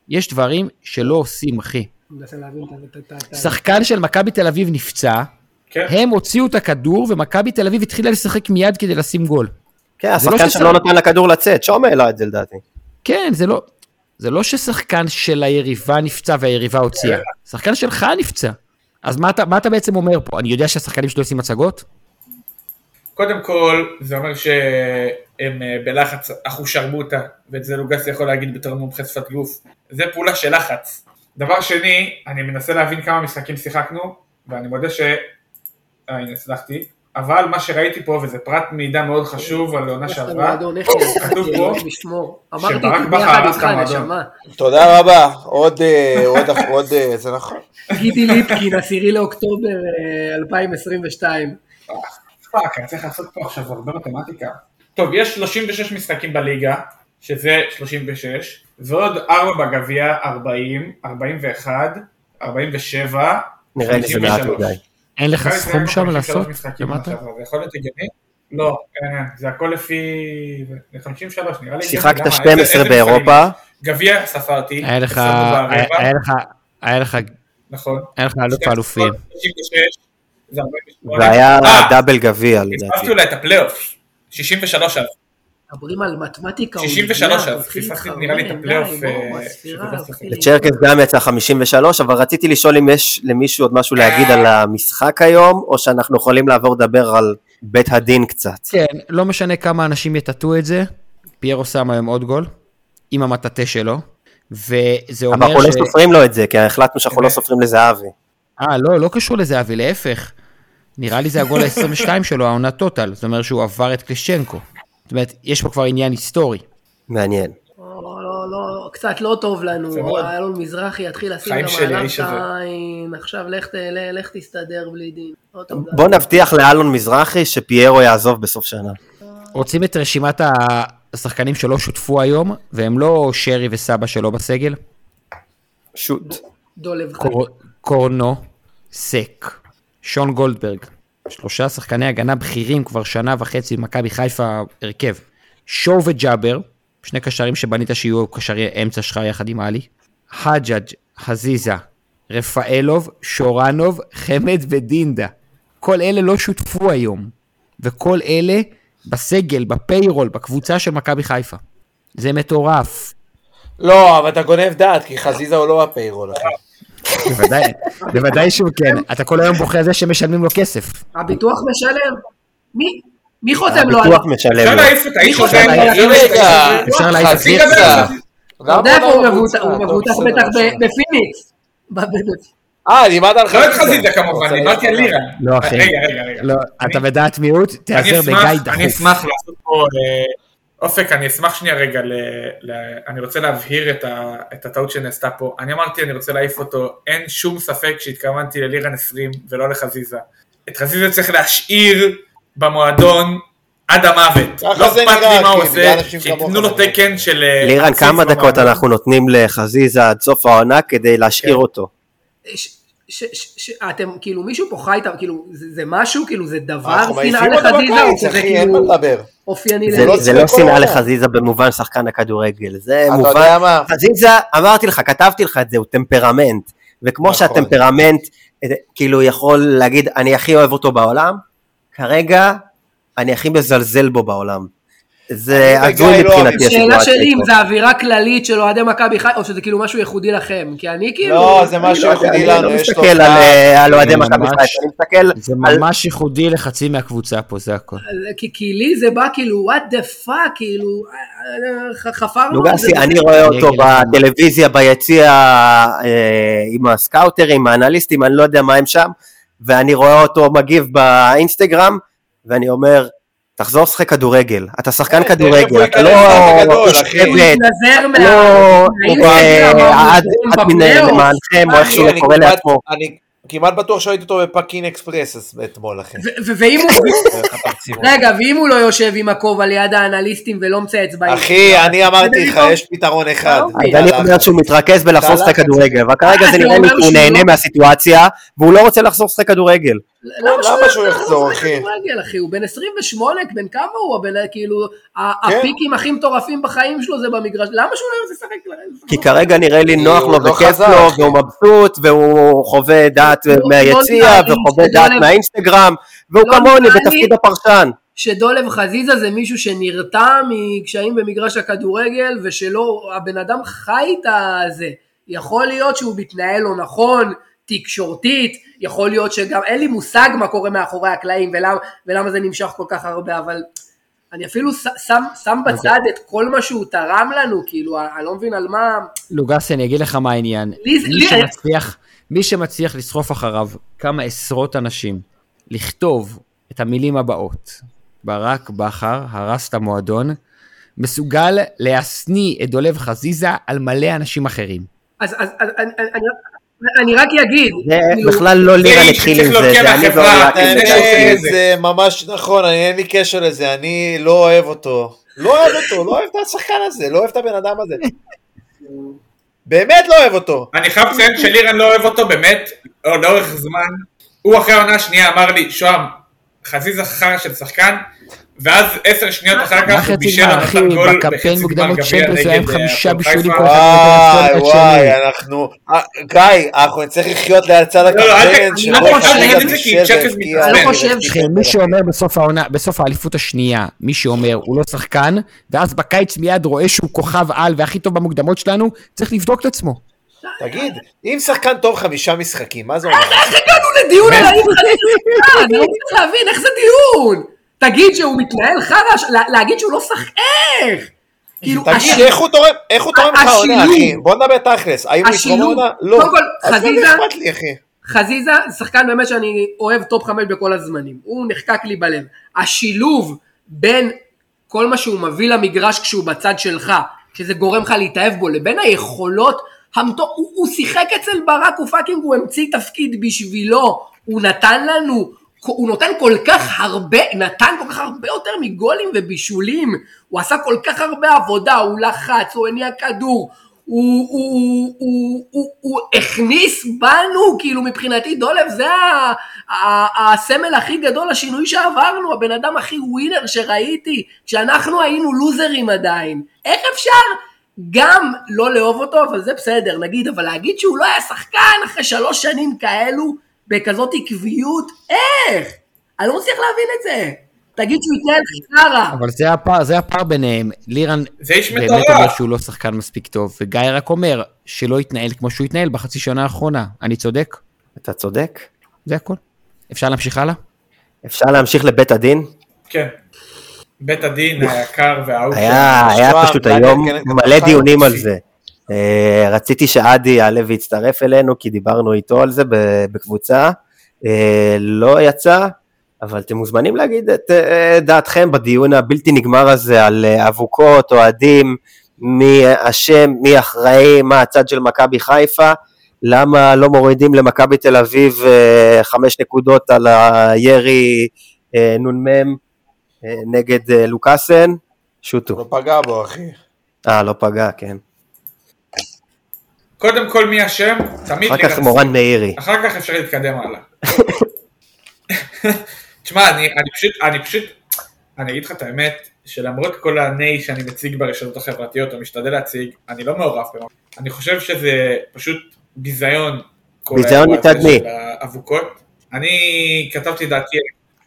יש דברים שלא עושים, אחי. מנסה להבין את ה- שחקן של מכבי תל אביב נפצע, כן. הם הוציאו את הכדור ומכבי תל אביב התחילה לשחק מיד כדי לשים גול. כן, לא השחקן שלא נתן לכדור לצאת, שום העלה את זה לדעתי. כן, זה לא... זה לא ששחקן של היריבה נפצע והיריבה הוציאה, שחקן שלך נפצע. אז מה אתה, מה אתה בעצם אומר פה? אני יודע שהשחקנים שלי עושים הצגות? קודם כל, זה אומר שהם אה, בלחץ אחושרמוטה, ואת זה לוגסי יכול להגיד בתור מומחה שפת גוף. זה פעולה של לחץ. דבר שני, אני מנסה להבין כמה משחקים שיחקנו, ואני מודה ש... אה, הנה, הצלחתי. אבל מה שראיתי פה, וזה פרט מידע מאוד חשוב על העונה שעברה, כתוב פה שברק איתך, את המועדון. תודה רבה, עוד, אה, עוד, עוד, אה, זה נכון. גידי ליפקין, עשירי לאוקטובר אה, 2022. פאק, אני צריך לעשות פה עכשיו הרבה מתמטיקה. טוב, יש 36 משחקים בליגה, שזה 36, ועוד 4 בגביע, 40, 41, 47, נראה לי זה מעט 53. מדי. אין לך סכום שם 53 לעשות למטה? זה יכול להיות הגיוני? לא, אין, אין, זה הכל לפי... זה 53, נראה לי... שיחקת למה? 12 איזה- איזה באירופה? גביע ספרתי, היה לך, היה היה לך, היה לך, נכון. היה לך אלוף האלופים. 66, זה 48. והיה אה, דאבל גביע לדעתי. פספסתי אולי את הפלייאוף, 63 אז. מדברים על מתמטיקה. 63 ומדינה, אז, מתחיל פספסתי להתחרמן, נראה לי את הפלייאוף, אה, מתחיל לצ'רקס גם יצא 53, אבל רציתי לשאול אם יש למישהו עוד משהו להגיד אה. על המשחק היום, או שאנחנו יכולים לעבור לדבר על בית הדין קצת. כן, לא משנה כמה אנשים יטאטאו את זה, פיירו שם היום עוד גול, עם המטאטה שלו, וזה אבל אומר אנחנו ש... לא סופרים לו את זה, כי החלטנו שאנחנו לא. סופרים לזהבי. אה, לא, לא קשור לזהבי, להפך. נראה לי זה הגול ה-22 שלו, העונה טוטל, זאת אומרת שהוא עבר את קלישצ'נקו. זאת אומרת, יש פה כבר עניין היסטורי. מעניין. לא, לא, לא, קצת לא טוב לנו. אלון מזרחי יתחיל לשים את. העין, עכשיו לך לך תסתדר בלי דין. לא. בוא נבטיח לאלון מזרחי שפיירו יעזוב בסוף שנה. רוצים את רשימת השחקנים שלא שותפו היום, והם לא שרי וסבא שלו בסגל? שוט. דולב קור... קורנו, סק, שון גולדברג, שלושה שחקני הגנה בכירים כבר שנה וחצי במכבי חיפה הרכב. שואו וג'אבר, שני קשרים שבנית שיהיו קשרי אמצע שלך יחד עם עלי. חג'אג', חזיזה, רפאלוב, שורנוב, חמד ודינדה. כל אלה לא שותפו היום. וכל אלה בסגל, בפיירול, בקבוצה של מכבי חיפה. זה מטורף. לא, אבל אתה גונב דעת, כי חזיזה הוא לא הפיירול, אחי. בוודאי, בוודאי שהוא כן. אתה כל היום בוכה על זה שמשלמים לו כסף. הביטוח משלם? מי? מי חותם לו על... הביטוח משלם אפשר לו. להעיף את האיש מי הזה, חותם על אפשר? להעיף את האיש הזה. אפשר להעיף את חזיזה אתה יודע איפה הוא מבוטח? לא מבוטח בטח בפיניקס. אה, דיברת על לא את חזיזה כמובן, דיברתי על לירה. לא, אחי. רגע, רגע, רגע. לא, אני- אתה בדעת מיעוט, אני תיעזר בגיא אני דחוף. אשמח לעשות פה, אה, אופק, אני אשמח שנייה רגע, ל, ל, אני רוצה להבהיר את, ה, את הטעות שנעשתה פה. אני אמרתי, אני רוצה להעיף אותו, אין שום ספק שהתכוונתי ללירן 20 ולא לחזיזה. את חזיזה צריך להשאיר במועדון עד המוות. לא אכפת לי מה הוא כי עושה, שייתנו לו. תקן של... אה, לירן, כמה דקות. אנחנו נותנים לחזיזה עד סוף העונה כדי להשאיר כן. אותו? ש- ש- ש- ש- אתם, כאילו, מישהו פה חי איתם, כאילו, זה זה משהו, כאילו, זה דבר, שנאה לחזיזה, או שזה כאילו. אופייני זה לזה? לא זה לא שנאה. לחזיזה במובן שחקן הכדורגל, זה מובן? חזיזה, אמרתי לך, כתבתי לך את זה, הוא טמפרמנט, וכמו נכון. שהטמפרמנט, אה, כאילו יכול להגיד, אני הכי אוהב אותו בעולם, כרגע, אני הכי מזלזל בו בעולם. זה אני הזוי לא מבחינתי אוהבים. שאלה הסיטואציה שלי אם. זה אווירה כללית של אוהדי מכבי חיפה, או שזה כאילו משהו ייחודי לכם, כי אני כאילו... לא, זה אני משהו לא ייחודי אני לנו, לא יש לו מסתכל על. אה, על אוהדי זה מכבי חיפה, אני מסתכל זה ממש ייחודי לחצי מהקבוצה פה, זה הכל. כי, כי לי זה בא כאילו, what the fuck, כאילו, אה, אה, חפרנו על זה. לוגסי, אני רואה אני אותו. בטלוויזיה ביציע אה, עם הסקאוטרים, האנליסטים, אני לא יודע מה הם שם, ואני רואה אותו מגיב באינסטגרם, ואני אומר, תחזור לשחק כדורגל, אתה שחקן אה, כדורגל, אתה לא. לא אה, עד. למענכם, או איך אחי, שהוא קורא כמעט- לעצמו. אני כמעט בטוח שראיתי אותו בפאקינג אקספרס אתמול, אחי. הוא... רגע, ואם הוא לא יושב עם הכובע ליד האנליסטים ולא מצייץ באינסטגרם? אחי, אני אמרתי לך, בדיוק. יש פתרון אחד. אוקיי. אז אני אומר שהוא מתרכז בלחזור לשחק. כדורגל, וכרגע זה זה נראה לי שהוא נהנה לא- מהסיטואציה, והוא לא רוצה לחזור לשחק כדורגל. למה שהוא יחזור, אחי? אחי? הוא בן 28, בן כמה הוא? הבן, כאילו, כן. הפיקים הכי מטורפים בחיים שלו זה במגרש. למה שהוא לא רוצה לשחק? כי כרגע נראה לי נוח לו לא וכיף. לו, והוא מבסוט, והוא חווה דעת לא- מהיציע, לא לי וחווה דעת מהאינסטגרם, והוא כמוני בתפקיד הפרשן. שדולב חזיזה זה מישהו שנרתע מקשיים במגרש הכדורגל ושלא, הבן אדם חי את הזה. יכול להיות שהוא מתנהל לא נכון, תקשורתית, יכול להיות שגם, אין לי מושג מה קורה מאחורי הקלעים ולמה, ולמה זה נמשך כל כך הרבה, אבל אני אפילו שם, שם בצד את כל מה שהוא תרם לנו, כאילו, אני לא מבין על מה... לוגסי, אני אגיד לך מה העניין. לי מי לי- שמצליח, מי שמצליח לסחוף אחריו כמה עשרות אנשים, לכתוב את המילים הבאות, ברק בכר הרס את המועדון, מסוגל להשניא את דולב חזיזה על מלא אנשים אחרים. אז, אז, אז אני, אני, אני, רק אגיד, זה כאילו, בכלל לא לירן התחיל עם זה, זה אני אה, עם זה ממש נכון, אין לי קשר לזה, אני לא אוהב אותו. לא אוהב אותו, לא אוהב את השחקן הזה, לא אוהב את הבן אדם הזה. באמת לא אוהב אותו. אני חייב לציין שלירן לא אוהב אותו באמת, לא, לאורך זמן. הוא אחרי העונה השנייה אמר לי, שוהם, חזיזה חרא של שחקן, ואז עשר שניות אחר כך הוא בישל הגול בקמפיין בחצי גמר מוקדמות גביע צ'מפיונס היה עם נגד חמישה הפועל בישולים חיפה. כל אחד. וואי וואי. אנחנו... אה, גיא, אנחנו נצטרך לחיות לצד לא, לא, אל ת- הקמפיין אני לא חושב חזיזה להגיד את זה, כי והבקיע. מתעצבן. אני לא חושב אחי, מי שאומר בסוף העונה, בסוף האליפות השנייה, מי שאומר הוא לא שחקן, ואז בקיץ מיד רואה שהוא כוכב על והכי טוב במוקדמות שלנו, צריך לבדוק את עצמו. תגיד, אם שחקן טוב חמישה משחקים, מה זה אומר? הגענו לדיון על האם חזיזה שחקן, אני לא מצליח להבין, איך זה דיון? תגיד שהוא מתנהל חרא, להגיד שהוא לא שחק... איך? כאילו, תגיד, איך הוא תורם, איך הוא תורם לך השילוב. אחי? בוא נדבר תכלס, האם הוא יתרום. העונה? לא. קודם כל, חזיזה-? חזיזה זה שחקן באמת שאני אוהב top חמש בכל הזמנים, הוא נחקק לי בלב. השילוב בין כל מה שהוא מביא למגרש כשהוא בצד שלך, שזה גורם לך להתאהב בו, לבין היכולות, המטו... הוא, הוא שיחק אצל ברק, הוא fucking, הוא המציא תפקיד בשבילו, הוא נתן לנו, הוא נותן כל כך הרבה, נתן כל כך הרבה יותר מגולים ובישולים, הוא עשה כל כך הרבה עבודה, הוא לחץ, הוא הניע כדור, הוא, הוא, הוא, הוא, הוא הכניס בנו, כאילו מבחינתי דולב זה ה, ה, הסמל הכי גדול לשינוי שעברנו, הבן אדם הכי ווינר שראיתי, כשאנחנו היינו לוזרים עדיין. איך אפשר גם לא לאהוב אותו, אבל זה בסדר, נגיד, אבל להגיד שהוא לא היה שחקן אחרי שלוש שנים כאלו, בכזאת עקביות, איך? אני לא מצליח להבין את זה. תגיד שהוא התנהל חרא. אבל זה הפער, זה הפער ביניהם. לירן באמת. אומר שהוא לא שחקן מספיק טוב, וגיא רק אומר שלא יתנהל כמו שהוא התנהל בחצי שנה האחרונה. אני צודק? אתה צודק. זה הכל. אפשר להמשיך הלאה? אפשר להמשיך לבית הדין? כן. בית הדין היקר והאהוב. היה, היה פשוט היום מלא דיונים על. זה. אה, רציתי שעדי יעלה ויצטרף אלינו, כי דיברנו איתו על זה בקבוצה. אה, לא יצא, אבל אתם מוזמנים להגיד את אה, דעתכם בדיון הבלתי נגמר הזה על אבוקות, אוהדים, מי אשם, מי אחראי, מה הצד של מכבי חיפה. למה לא מורידים למכבי תל אביב חמש נקודות על הירי נ"מ נגד אה, לוקאסן? שוטו. לא פגע בו, אחי. אה, לא פגע, כן. קודם כל מי אשם, תמיד אחר כך. מורן מאירי. אחר כך אפשר להתקדם הלאה. תשמע, אני, אני פשוט, אני פשוט, אני אגיד לך את האמת, שלמרות כל הניי שאני מציג ברשתות החברתיות, או משתדל להציג, אני לא מעורב במה. אני חושב שזה פשוט ביזיון. ביזיון מצד מי? האבוקות. אני כתבתי דעתי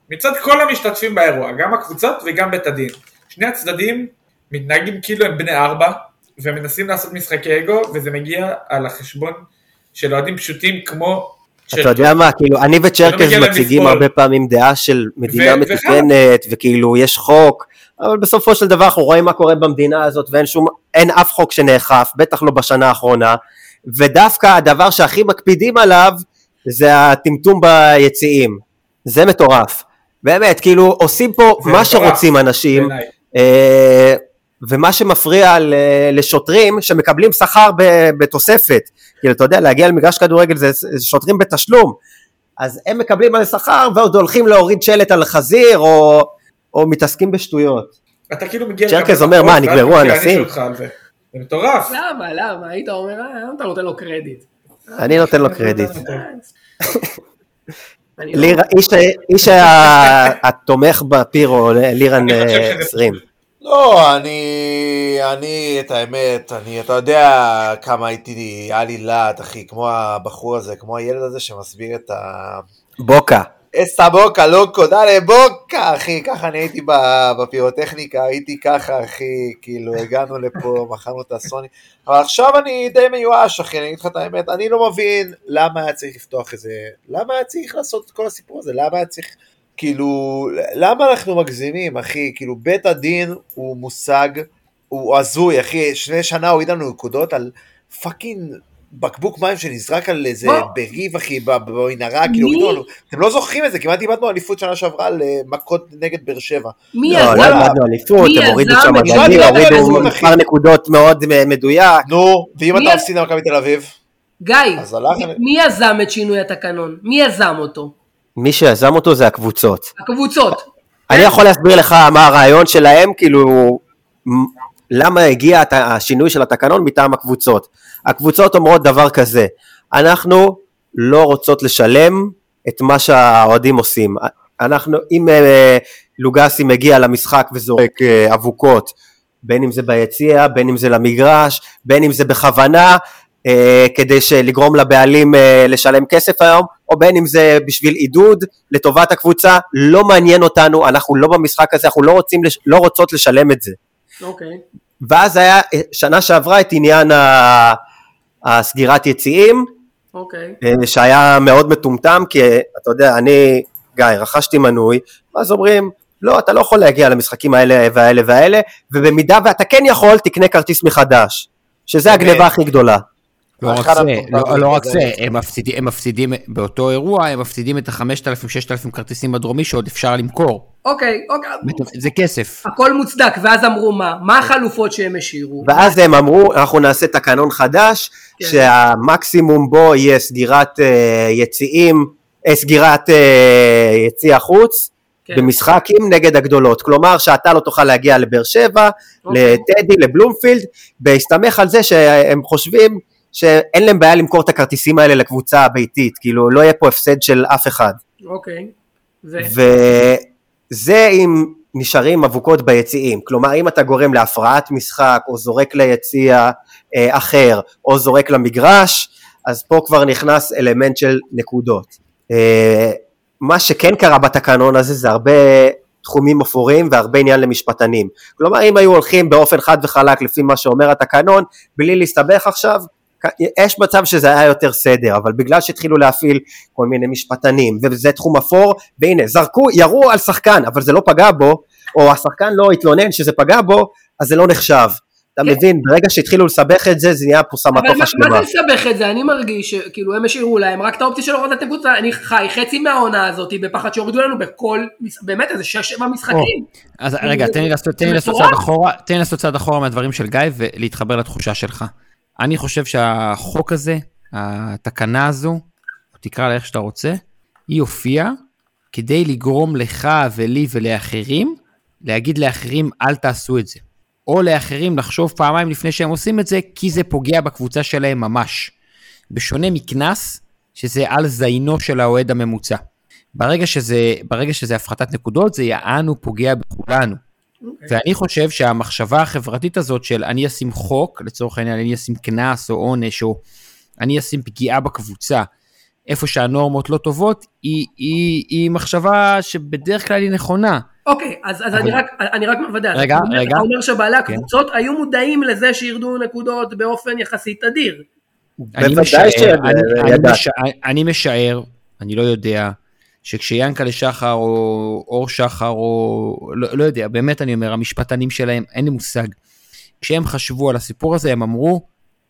מצד כל המשתתפים באירוע, גם הקבוצות וגם בית הדין. שני הצדדים מתנהגים כאילו הם בני ארבע, ומנסים לעשות משחקי אגו, וזה מגיע על החשבון של אוהדים פשוטים כמו... אתה יודע מה, כאילו, אני מגיע להם מציגים. הרבה פעמים דעה של מדינה מתוקנת, וכאילו יש חוק, אבל בסופו של דבר אנחנו רואים מה קורה במדינה הזאת, ואין שום, אין אף חוק שנאכף, בטח לא בשנה האחרונה, ודווקא הדבר שהכי מקפידים עליו, זה הטמטום ביציעים. זה מטורף. באמת, כאילו, עושים פה מה שרוצים אנשים. אה, ומה שמפריע ל- לשוטרים שמקבלים שכר ב- בתוספת, כאילו אתה יודע להגיע למגרש כדורגל זה שוטרים בתשלום, אז הם מקבלים על שכר ועוד הולכים להוריד שלט על חזיר או, או מתעסקים בשטויות. אתה כאילו מגיע... צ'רקס לקבל אומר, מה, נגמרו האנסים? זה. מטורף. למה, למה? היית אומר, אה, למה אתה נותן לו קרדיט? אני נותן לו קרדיט. לא- איש, התומך בפירו לירן אני חושב אה, שזה- 20. לא, אני, אני, את האמת, אני, אתה יודע כמה הייתי, היה לי להט, אחי, כמו הבחור הזה, כמו הילד הזה שמסביר את ה... בוקה. אסטה בוקה, לוקו, דלה בוקה, אחי, ככה אני הייתי בפירוטכניקה, הייתי ככה, אחי, כאילו, הגענו לפה, מכרנו את הסוני, אבל עכשיו אני די מיואש, אחי, אני אגיד לך את האמת, אני לא מבין למה היה צריך לפתוח איזה, למה היה צריך לעשות את כל הסיפור הזה, למה היה צריך, כאילו, למה אנחנו מגזימים, אחי, כאילו, בית הדין הוא מושג, הוא הזוי, אחי, לפני שנה הוריד לנו נקודות על fucking בקבוק מים שנזרק על איזה? בריב, אחי, במנהרה, כאילו, לנו, אתם לא זוכרים את זה, כמעט איבדנו אליפות שנה שעברה על אה, נגד באר שבע. מי לא, יזם? לא איבדנו אליפות, מי הם הורידו שם מדדים, לא, לא, הורידו מספר. נקודות מאוד אה, מדויק. נו, ואם מי אתה מפסיד למכבי תל אביב? גיא, מי יזם את שינוי התקנון? מי יזם אותו? מי שיזם אותו זה הקבוצות. הקבוצות. אני יכול להסביר לך מה הרעיון שלהם, כאילו, למה הגיע השינוי של התקנון מטעם הקבוצות. הקבוצות אומרות דבר כזה, אנחנו לא רוצות לשלם את מה שהאוהדים עושים. אנחנו, אם אה, לוגסי מגיע למשחק וזורק אה, אבוקות, בין אם זה ביציע, בין אם זה למגרש, בין אם זה בכוונה, אה, כדי לגרום לבעלים אה, לשלם כסף היום, או בין אם זה בשביל עידוד לטובת הקבוצה, לא מעניין אותנו, אנחנו לא במשחק הזה, אנחנו לא, רוצים, לא רוצות לשלם את זה. אוקיי. ואז היה שנה שעברה את עניין ה- הסגירת יציאים, אוקיי. אה, שהיה מאוד מטומטם, כי אתה יודע, אני, גיא, רכשתי מנוי, ואז אומרים, לא, אתה לא יכול להגיע למשחקים האלה והאלה והאלה, ובמידה ואתה כן יכול, תקנה כרטיס מחדש, שזה אמת. הגניבה הכי גדולה. לא רק זה, לא- לא רק. זה, הם מפסידים, הם מפסידים באותו אירוע, הם מפסידים את ה-5,000-6,000 כרטיסים בדרומי שעוד אפשר למכור. אוקיי, אוקיי. זה כסף. הכל מוצדק, ואז אמרו מה? מה החלופות שהם השאירו? ואז הם אמרו, אנחנו נעשה תקנון חדש, כן. שהמקסימום בו יהיה סגירת אה, יציאים, אה, סגירת אה, יציע חוץ, כן. במשחקים נגד הגדולות. כלומר, שאתה לא תוכל להגיע לבאר שבע, אוקיי. לטדי, לבלומפילד, בהסתמך על זה שהם חושבים שאין להם בעיה למכור את הכרטיסים האלה לקבוצה הביתית, כאילו לא יהיה פה הפסד של אף אחד. אוקיי. וזה אם נשארים אבוקות ביציעים, כלומר אם אתה גורם להפרעת משחק או זורק ליציע אה, אחר או זורק למגרש, אז פה כבר נכנס אלמנט של נקודות. אה, מה שכן קרה בתקנון הזה זה הרבה תחומים אפורים והרבה עניין למשפטנים. כלומר אם היו הולכים באופן חד וחלק לפי מה שאומר התקנון, בלי להסתבך עכשיו, יש מצב שזה היה יותר סדר, אבל בגלל שהתחילו להפעיל כל מיני משפטנים, וזה תחום אפור, והנה, זרקו, ירו על שחקן, אבל זה לא פגע בו, או השחקן לא התלונן שזה פגע בו, אז זה לא נחשב. אתה כן. מבין, ברגע שהתחילו לסבך את זה, זה נהיה פה אבל סמטוחה מה, מה שלמה. זה לסבך את זה? אני מרגיש שכאילו הם השאירו להם רק את האופציה של הורדת נקודות, אני חי חצי מהעונה הזאת בפחד שיורידו לנו בכל, באמת איזה שש שבע משחקים. אז רגע, אחורה, תן לי לעשות צעד אחורה מהדברים של גיא ולהתחבר לתחושה שלך. אני חושב שהחוק הזה, התקנה הזו, תקרא לה איך שאתה רוצה, היא הופיעה כדי לגרום לך ולי ולאחרים, להגיד לאחרים אל תעשו את זה. או לאחרים לחשוב פעמיים לפני שהם עושים את זה, כי זה פוגע בקבוצה שלהם ממש. בשונה מקנס, שזה על זיינו של האוהד הממוצע. ברגע שזה, ברגע שזה הפחתת נקודות, זה יענו פוגע בכולנו. ואני חושב שהמחשבה החברתית הזאת של אני אשים חוק, לצורך העניין אני אשים קנס או עונש, או אני אשים פגיעה בקבוצה, איפה שהנורמות לא טובות, היא, היא, היא מחשבה שבדרך כלל היא נכונה. אוקיי, אז, אז אני, רק, אני רק מוודא. רגע, אתה אומר- רגע. אתה אומר שבעלי כן. הקבוצות היו מודעים לזה שירדו נקודות באופן יחסית תדיר. אני משער, אני. משער, אני משער, אני לא יודע, שכשיאנקלה שחר או אור שחר או לא, לא יודע, באמת אני אומר, המשפטנים שלהם, אין לי מושג. כשהם חשבו על הסיפור הזה, הם אמרו,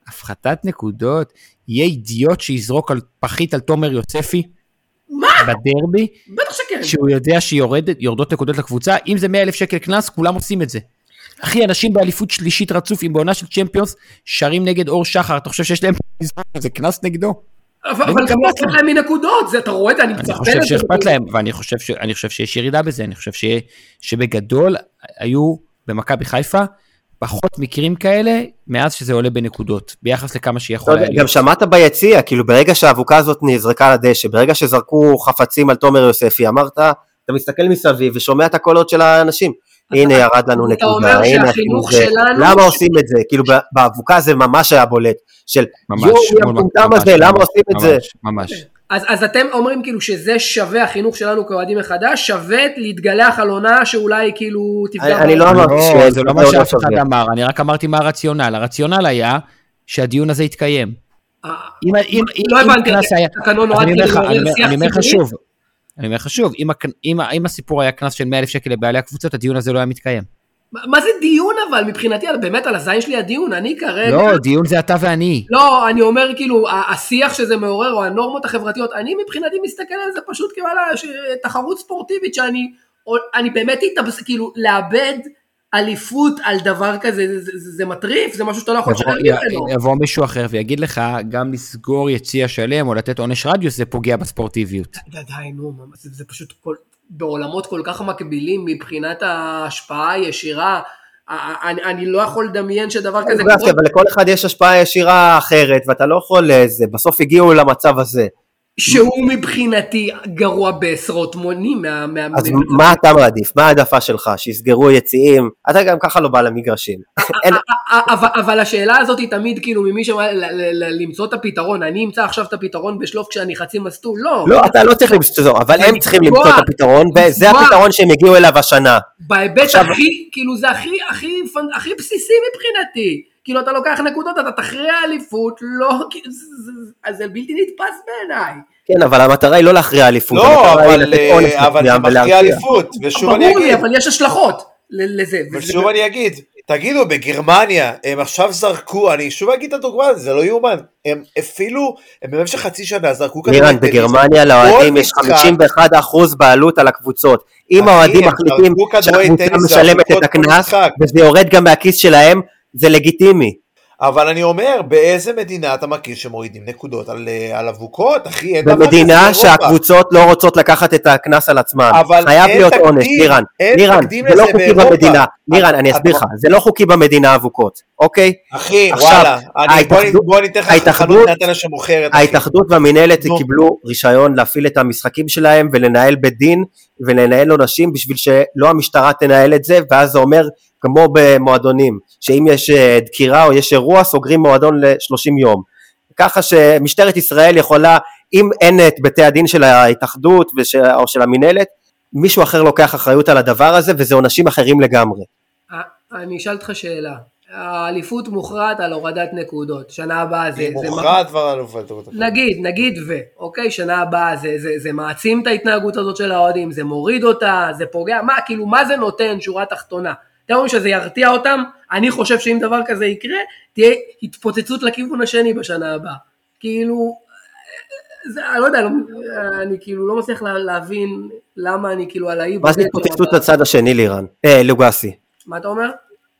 הפחתת נקודות, יהיה אידיוט שיזרוק על פחית על תומר יוספי מה? בדרבי, בטח שכן. שהוא יודע שיורדות נקודות לקבוצה, אם זה 100 אלף שקל קנס, כולם עושים את זה. אחי, אנשים באליפות שלישית רצוף, עם בעונה של צ'מפיונס, שרים נגד אור שחר, אתה חושב שיש להם איזה קנס נגדו? אבל אבל גם לא אכפת להם מנקודות, זה אתה רואה את זה, אני אני מצפה חושב לזה. שאכפת להם, ואני חושב, ש... אני חושב שיש ירידה בזה, אני חושב ש... שבגדול היו במכבי חיפה פחות מקרים כאלה מאז שזה עולה בנקודות, ביחס לכמה שיכול היה גם להיות. שמעת ביציע, כאילו ברגע שהאבוקה הזאת נזרקה לדשא, ברגע שזרקו חפצים על תומר יוספי, אמרת, אתה מסתכל מסביב ושומע את הקולות של האנשים. הנה ירד לנו אומר נקודה, הנה שהחינוך זה. שלנו- למה עושים את זה? כאילו ב- באבוקה זה ממש היה בולט, של יואו, מי המטומטם הזה, למה עושים את זה? ממש, ממש. אז, אז אתם אומרים כאילו שזה שווה החינוך שלנו כאוהדים מחדש, שווה להתגלח על עונה שאולי כאילו תפגע אני- אני לא. אמרתי לא, ש- זה לא זה מה לא שאף אחד. אמר, אני רק אמרתי מה הרציונל. הרציונל היה שהדיון הזה יתקיים. אה, אם אם- לא אם הבנתי. התקנון נועד כדי לעורר שיח אני אומר לך ציבורי? שוב, אני אומר לך שוב, אם אם אם הסיפור היה קנס של 100 אלף שקל לבעלי הקבוצות, הדיון הזה לא היה מתקיים. מה מה זה דיון אבל מבחינתי, באמת על הזין שלי הדיון, אני כרגע... לא, דיון זה אתה ואני. לא, אני אומר כאילו, השיח שזה מעורר, או הנורמות החברתיות, אני מבחינתי מסתכל על זה פשוט ש- תחרות ספורטיבית שאני, אני באמת התאבס, כאילו, לאבד אליפות על דבר כזה, זה, זה, זה, זה מטריף, זה משהו שאתה לא יכול לשלם ממנו. יבוא מישהו אחר ויגיד לך, גם לסגור יציע שלם או לתת עונש רדיוס זה פוגע בספורטיביות. די, די, נו, זה, זה פשוט כל, בעולמות כל כך מקבילים מבחינת ההשפעה הישירה, אני, אני לא יכול לדמיין שדבר כזה אבל לכל אחד יש השפעה ישירה אחרת, ואתה לא יכול לזה, בסוף הגיעו למצב הזה. שהוא מבחינתי גרוע בעשרות מונים מה... מה אז מה- אתה מעדיף? מה העדפה שלך? שיסגרו יציאים? אתה גם ככה לא בא למגרשים. אין- אבל, אבל השאלה הזאת היא תמיד כאילו ממי ל- למצוא את הפתרון, אני אמצא עכשיו את הפתרון בשלוף כשאני חצי מסטול, לא. לא, אתה לא צריך למצוא, אבל הם צריכים למצוא את הפתרון, וזה. הפתרון שהם הגיעו אליו השנה. בהיבט הכי, כאילו זה הכי בסיסי מבחינתי. כאילו אתה לוקח נקודות, אתה תכריע אליפות, לא, זה- זה- אז זה בלתי נתפס בעיניי. כן, אבל המטרה היא לא להכריע אליפות. לא, אבל אה, אבל זה מכריע. אליפות, ושוב אני ברור לי, אגיד, אבל יש השלכות לזה. ושוב אני אגיד, תגידו, בגרמניה, הם עכשיו זרקו, אני שוב אגיד את הדוגמה, זה לא יאומן, הם אפילו, הם במשך חצי שנה זרקו כדורגל. בגרמניה לאוהדים יש משחק- 51% בעלות על הקבוצות. אם האוהדים מחליטים שהקבוצה משלמת את הקנס. וזה יורד גם מהכיס שלהם, זה לגיטימי. אבל אני אומר, באיזה מדינה אתה מכיר שמורידים נקודות על, אה, על אבוקות, אחי? אין במדינה. שהקבוצות לא רוצות לקחת את הקנס על עצמן. אבל חייב אין להיות תקדים, עונש, לירן, תקדים זה לא חוקי באירופה. במדינה. לירן, אני אסביר לך, זה לא חוקי במדינה אבוקות, אוקיי? אחי, עכשיו, וואלה, אני, בוא, אני, ההתאחדות- בוא ניתן לך חנות נתנה שמוכרת. ההתאחדות והמינהלת. קיבלו רישיון להפעיל את המשחקים שלהם ולנהל בית דין ולנהל עונשים בשביל שלא המשטרה תנהל את זה ואז זה אומר כמו במועדונים שאם יש אה, דקירה או יש אירוע סוגרים מועדון ל-30 יום ככה שמשטרת ישראל יכולה אם אין את בתי הדין של ההתאחדות וש... או של המינהלת מישהו אחר לוקח אחריות על הדבר הזה וזה עונשים אחרים לגמרי אה, אני אשאל אותך שאלה. האליפות מוכרעת על הורדת נקודות. שנה הבאה זה... היא זה מוכרעת כבר על אלופת אירופה. נגיד, נגיד ו, אוקיי, שנה הבאה זה, זה, זה מעצים את ההתנהגות הזאת של האוהדים, זה מוריד אותה, זה פוגע, מה, כאילו, מה זה נותן, שורה תחתונה? אתם אומרים שזה ירתיע אותם? אני חושב שאם דבר כזה יקרה, תהיה התפוצצות לכיוון השני בשנה הבאה. כאילו, זה, אני לא יודע, לא, אני כאילו לא מצליח לה, להבין למה אני כאילו על האי... מה זה התפוצצות לצד השני לירן? אה, לוגסי מה אתה אומר?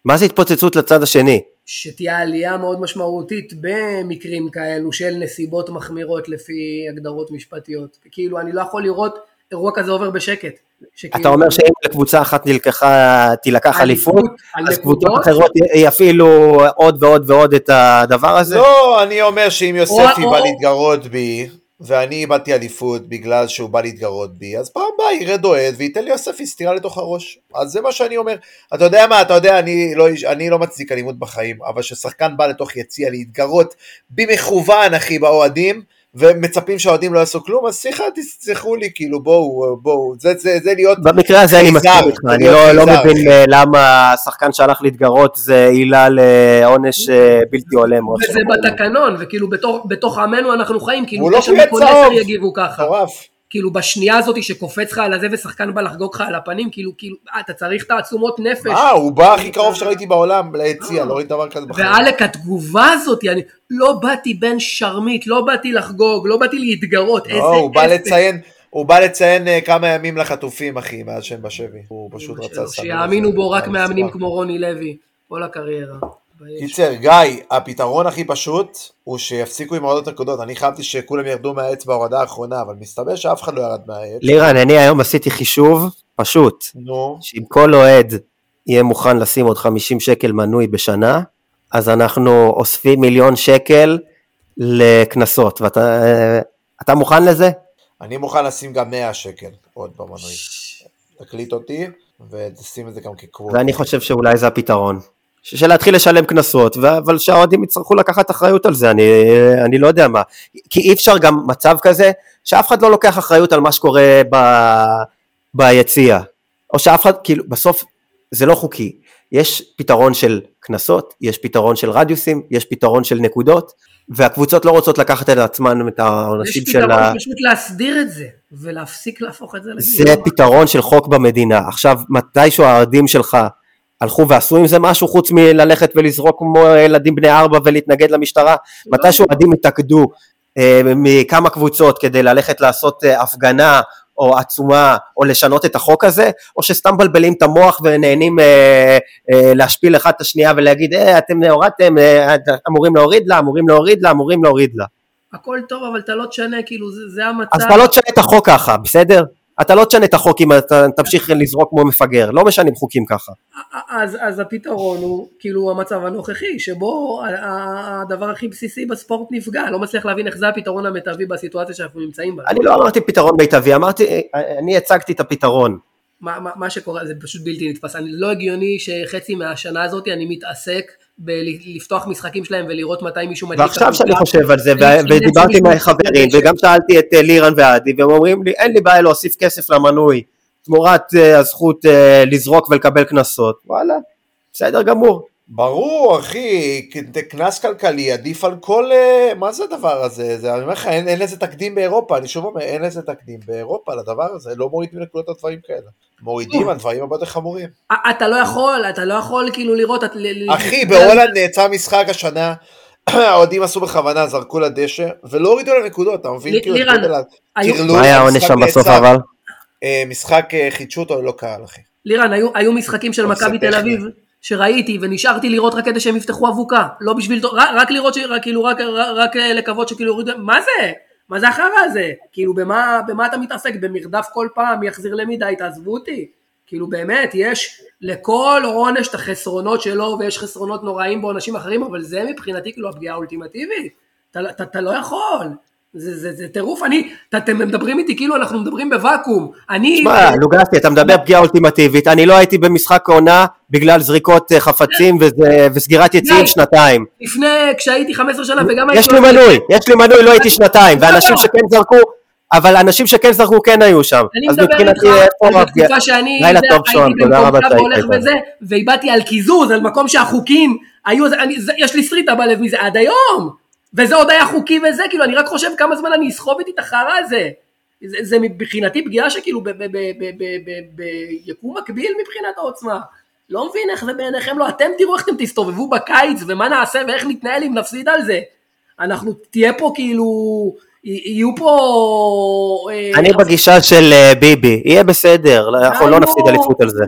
מה זה התפוצצות לצד השני? שתהיה עלייה מאוד משמעותית במקרים כאלו של נסיבות מחמירות לפי הגדרות משפטיות. כאילו, אני לא יכול לראות אירוע כזה עובר בשקט. שכאילו- אתה אומר שאם לקבוצה אחת נלקחה, תילקח אליפות, אז קבוצות? אחרות יפעילו עוד ועוד ועוד את הדבר הזה? לא, אני אומר שאם יוספי או- בא להתגרות בי, ואני איבדתי אליפות בגלל שהוא בא להתגרות בי, אז פעם הבאה ירד אוהד וייתן לי יוספי סטירה לתוך הראש. אז זה מה שאני אומר. אתה יודע מה, אתה יודע, אני לא, אני לא מצדיק אלימות בחיים, אבל כששחקן בא לתוך יציע להתגרות במכוון, אחי, באוהדים, ומצפים שהאוהדים לא יעשו כלום, אז סליחה, תסלחו לי, כאילו, בואו, בואו, זה, זה, זה להיות... במקרה הזה אני מסכים איתך, אני לא- לא מבין. אה, למה שחקן שהלך להתגרות זה עילה לעונש אה, בלתי הולם. וזה. בתקנון, וכאילו בתוך, בתוך עמנו אנחנו חיים, כאילו הוא לא קיבל צהוב. עשר יגיבו ככה. מטורף. כאילו בשנייה הזאת שקופץ לך על הזה ושחקן בא לחגוג לך על הפנים, כאילו, כאילו, אה, אתה צריך תעצומות נפש. אה, הוא בא הכי קרוב שראיתי בעולם ליציע, לא ראיתי דבר כזה בחיים. ועלק התגובה הזאת, אני לא באתי בן שרמית, לא באתי לחגוג, לא באתי להתגרות, איזה לא, הוא בא. לציין, הוא בא לציין אה, כמה ימים לחטופים, אחי, מאז שהם בשבי. הוא פשוט רצה. שיאמינו בו רק מאמנים. כמו רוני לוי, כל הקריירה. קיצר, גיא, הפתרון הכי פשוט הוא שיפסיקו עם הורדות נקודות. אני חשבתי שכולם ירדו מהעץ בהורדה האחרונה, אבל מסתבר שאף אחד לא ירד מהעץ. לירן, אני היום עשיתי חישוב פשוט, נו, שאם כל אוהד יהיה מוכן לשים עוד 50 שקל מנוי בשנה, אז אנחנו אוספים מיליון שקל לקנסות, ואתה אה, אתה מוכן לזה? אני מוכן לשים גם 100 שקל עוד במנוי. תקליט אותי. ותשים את זה גם כקוורט. ואני חושב שאולי זה הפתרון. של להתחיל לשלם קנסות, אבל שהאוהדים יצטרכו לקחת אחריות על זה, אני, אני לא יודע מה. כי אי אפשר גם מצב כזה, שאף אחד לא לוקח אחריות על מה שקורה ב, ביציע. או שאף אחד, כאילו, בסוף זה לא חוקי. יש פתרון של קנסות, יש פתרון של רדיוסים, יש פתרון של נקודות, והקבוצות לא רוצות לקחת על עצמן את יש העונשים של ה... פתרון פשוט להסדיר את זה, ולהפסיק להפוך את זה זה לגיל. פתרון של חוק במדינה. עכשיו, מתישהו האוהדים שלך הלכו ועשו עם זה משהו חוץ מללכת ולזרוק כמו ילדים בני ארבע ולהתנגד למשטרה? מתישהו אוהדים יתאגדו אה, מכמה קבוצות כדי ללכת לעשות אה, הפגנה או עצומה או לשנות את החוק הזה, או שסתם מבלבלים את המוח ונהנים אה, אה, להשפיל אחד את השנייה ולהגיד, אה, אתם הורדתם, אה, אמורים להוריד לה, אמורים להוריד לה, אמורים להוריד לה. הכל טוב, אבל אתה לא תשנה, כאילו, זה, זה המצב. אז אתה לא תשנה את החוק ככה, בסדר? אתה לא תשנה את החוק אם אתה תמשיך לזרוק כמו מפגר, לא משנים חוקים ככה. אז, אז הפתרון הוא כאילו המצב הנוכחי, שבו הדבר הכי בסיסי בספורט נפגע, לא מצליח להבין איך זה הפתרון המיטבי בסיטואציה שאנחנו נמצאים בה. אני לא אמרתי פתרון מיטבי, אמרתי, אני הצגתי את הפתרון. מה, מה, מה שקורה זה פשוט בלתי נתפס, אני לא הגיוני שחצי מהשנה הזאת אני מתעסק בלפתוח משחקים שלהם ולראות מתי מישהו מדליק. ועכשיו שאני. חושב על זה, ודיברתי עם אני- חברים, וגם שאלתי את אה, לירן ועדי, והם אומרים לי, אין לי בעיה להוסיף כסף למנוי, תמורת אה, הזכות אה, לזרוק ולקבל קנסות, וואלה, בסדר גמור. ברור, אחי, קנס כלכלי עדיף על כל... אה, מה זה הדבר הזה? זה, אני אומר לך, אין, אין לזה תקדים באירופה, אני שוב אומר, אין לזה תקדים באירופה לדבר הזה, לא מורידים נקודות על דברים כאלה. מורידים על דברים הרבה יותר חמורים. א- אתה לא יכול, אתה לא יכול כאילו לראות... את- אחי, בהולנד נעצר משחק השנה, האוהדים עשו בכוונה, זרקו לדשא, ולא הורידו לנקודות, אתה מבין? כאילו, מה היה העונש שם בסוף. אבל? אה, משחק אה, חידשו אותו ללא קהל, אחי. לירן, היו, משחקים של מכבי תל. אביב שראיתי ונשארתי לראות רק כדי שהם יפתחו אבוקה, לא בשביל, רק, רק לראות, ש, רק, כאילו רק, רק, רק לקוות שכאילו יורידו, מה זה? מה זה החרא הזה? כאילו במה, במה אתה מתעסק? במרדף כל פעם, יחזיר למי די, תעזבו אותי. כאילו באמת, יש לכל עונש את החסרונות שלו ויש חסרונות נוראים בעונשים אחרים, אבל זה מבחינתי כאילו הפגיעה האולטימטיבית. אתה, אתה, אתה לא יכול. זה, זה, זה טירוף, אני, את- אתם מדברים איתי כאילו אנחנו מדברים בוואקום. אני... שמע, לוגסי, אתה מדבר פגיעה אולטימטיבית, אני לא הייתי במשחק עונה בגלל זריקות אה, חפצים וזה- וסגירת יציאים די. שנתיים. לפני, כשהייתי 15 שנה וגם הייתי... יש לי מנוי, יש לי מנוי, לא הייתי שנתיים, לא, ואנשים לא. שכן זרקו, אבל אנשים שכן זרקו כן היו שם. אני אז מדבר איתך מבחינתי, איפה הפגיעה? לילה טוב, שון, תודה רבה שהיית והבעתי על קיזוז, על מקום שהחוקים היו, יש לי סריטה בלב מזה עד היום, וזה עוד היה חוקי וזה, כאילו אני רק חושב כמה זמן אני אסחוב איתי את החרא הזה. זה, זה מבחינתי פגיעה שכאילו ביקום מקביל מבחינת העוצמה. לא מבין איך זה בעיניכם לא, אתם תראו איך אתם תסתובבו בקיץ ומה נעשה ואיך נתנהל אם נפסיד על זה. אנחנו, תהיה פה כאילו, יהיו פה... אה, אני בגישה של אה, ביבי, יהיה בסדר, אנחנו לא נפסיד אליפות על זה.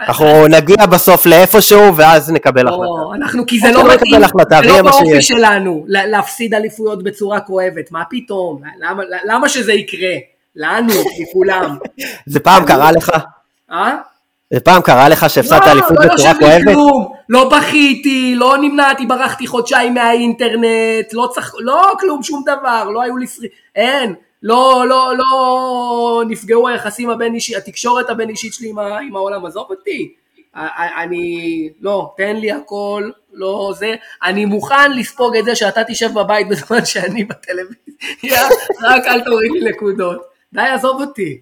אנחנו נגיע בסוף לאיפשהו ואז נקבל החלטה. לא, אנחנו, כי זה לא לא מתאים, החלטה, זה לא באופי. שלנו לה- להפסיד אליפויות בצורה כואבת, מה פתאום? למה- למה שזה יקרה? לנו, לכולם. זה פעם קרה לך? אה? זה פעם קרה לך שהפסדת לא, אליפות לא בצורה כואבת? כלום, לא בכיתי, לא נמנעתי, ברחתי חודשיים מהאינטרנט, לא צח... לא כלום, שום דבר, לא היו לי סרי... אין, לא, לא, לא נפגעו היחסים הבין אישי, התקשורת הבין אישית שלי עם. עם העולם, עזוב אותי. אני, לא, תן לי הכל, לא זה, אני מוכן לספוג את זה שאתה תשב בבית בזמן שאני בטלוויזיה, רק אל תוריד לי נקודות. די, עזוב אותי.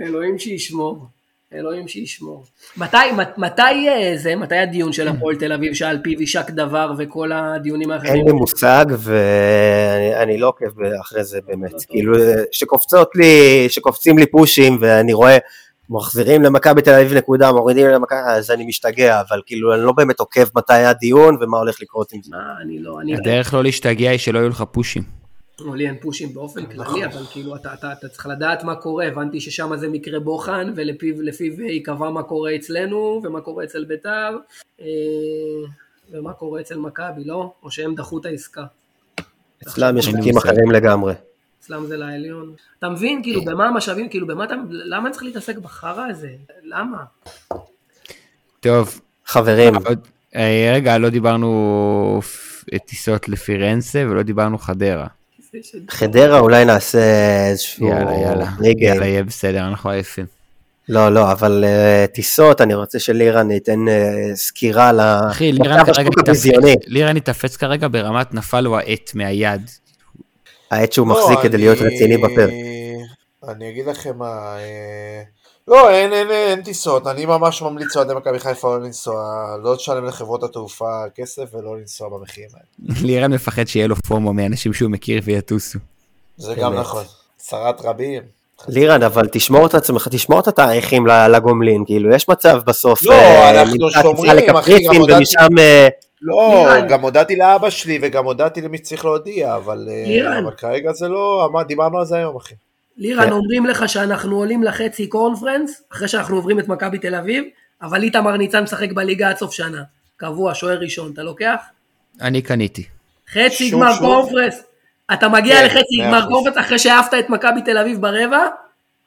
אלוהים שישמור. אלוהים שישמור. מתי, מת- מתי אה, זה, מתי הדיון של הפועל תל אביב שעל פיו יישק דבר וכל הדיונים האחרים? אין לי מושג ואני אני לא עוקב אחרי זה באמת, כאילו שקופצות לי, שקופצים לי פושים ואני רואה מחזירים למכבי תל אביב נקודה, מורידים למכבי, אז אני משתגע, אבל כאילו אני לא באמת עוקב מתי היה דיון ומה הולך לקרות עם זה. מה, אני לא, אני... הדרך לא להשתגע היא שלא יהיו לך פושים. לא, לי אין פושים באופן כללי, אבל כאילו אתה, אתה, אתה צריך לדעת מה קורה, הבנתי ששם זה מקרה בוחן, ולפיו לפיו ייקבע מה קורה אצלנו, ומה קורה אצל בית"ר, אה, ומה קורה אצל מכבי, לא? או שהם דחו את העסקה. אצלם יש חוקים. אחרים לגמרי. אצלם זה לעליון. אתה מבין, כאילו, במה המשאבים, כאילו, במה אתה, למה אני צריך להתעסק בחרא הזה? למה? טוב, חברים, עוד, אה, רגע, לא דיברנו טיסות לפירנצה ולא דיברנו חדרה. חדרה אולי נעשה איזשהו יאללה, יאללה, ריגל. יאללה, יהיה בסדר, אנחנו עייפים. לא, לא, אבל אה, טיסות, אני רוצה שלירן ייתן אה, סקירה ה... אחי, לירן מצב כרגע ברמת נפל לו העט מהיד. העט שהוא לא, מחזיק כדי להיות אני- רציני בפרק. אני אגיד לכם מה... לא, אין, אין, אין, אין טיסות, אני ממש ממליץ לאוהדי מכבי חיפה לא לנסוע, לא לשלם לחברות התעופה כסף ולא לנסוע במחירים האלה. לירן מפחד שיהיה לו פומו מאנשים שהוא מכיר ויטוסו. זה גם. נכון. צרת רבים. לירן, אבל תשמור את עצמך, תשמור את התאריכים ל- לגומלין, כאילו, יש מצב בסוף. לא, אה, אנחנו שומרים, אחי, גם הודעתי- ומשם... אה, לא, לירן. גם הודעתי לאבא שלי וגם הודעתי למי שצריך להודיע, אבל, אה, לירן. אבל כרגע זה לא, דיברנו על זה היום, אחי. לירן, כן. אומרים לך שאנחנו עולים לחצי קורנפרנס, אחרי שאנחנו עוברים את מכבי תל אביב, אבל איתמר ניצן משחק בליגה עד סוף שנה. קבוע, שוער ראשון, אתה לוקח? אני קניתי. חצי גמר. קורנפרנס. אתה מגיע כן, לחצי גמר. קורנפרנס אחרי שהעפת את מכבי תל אביב ברבע,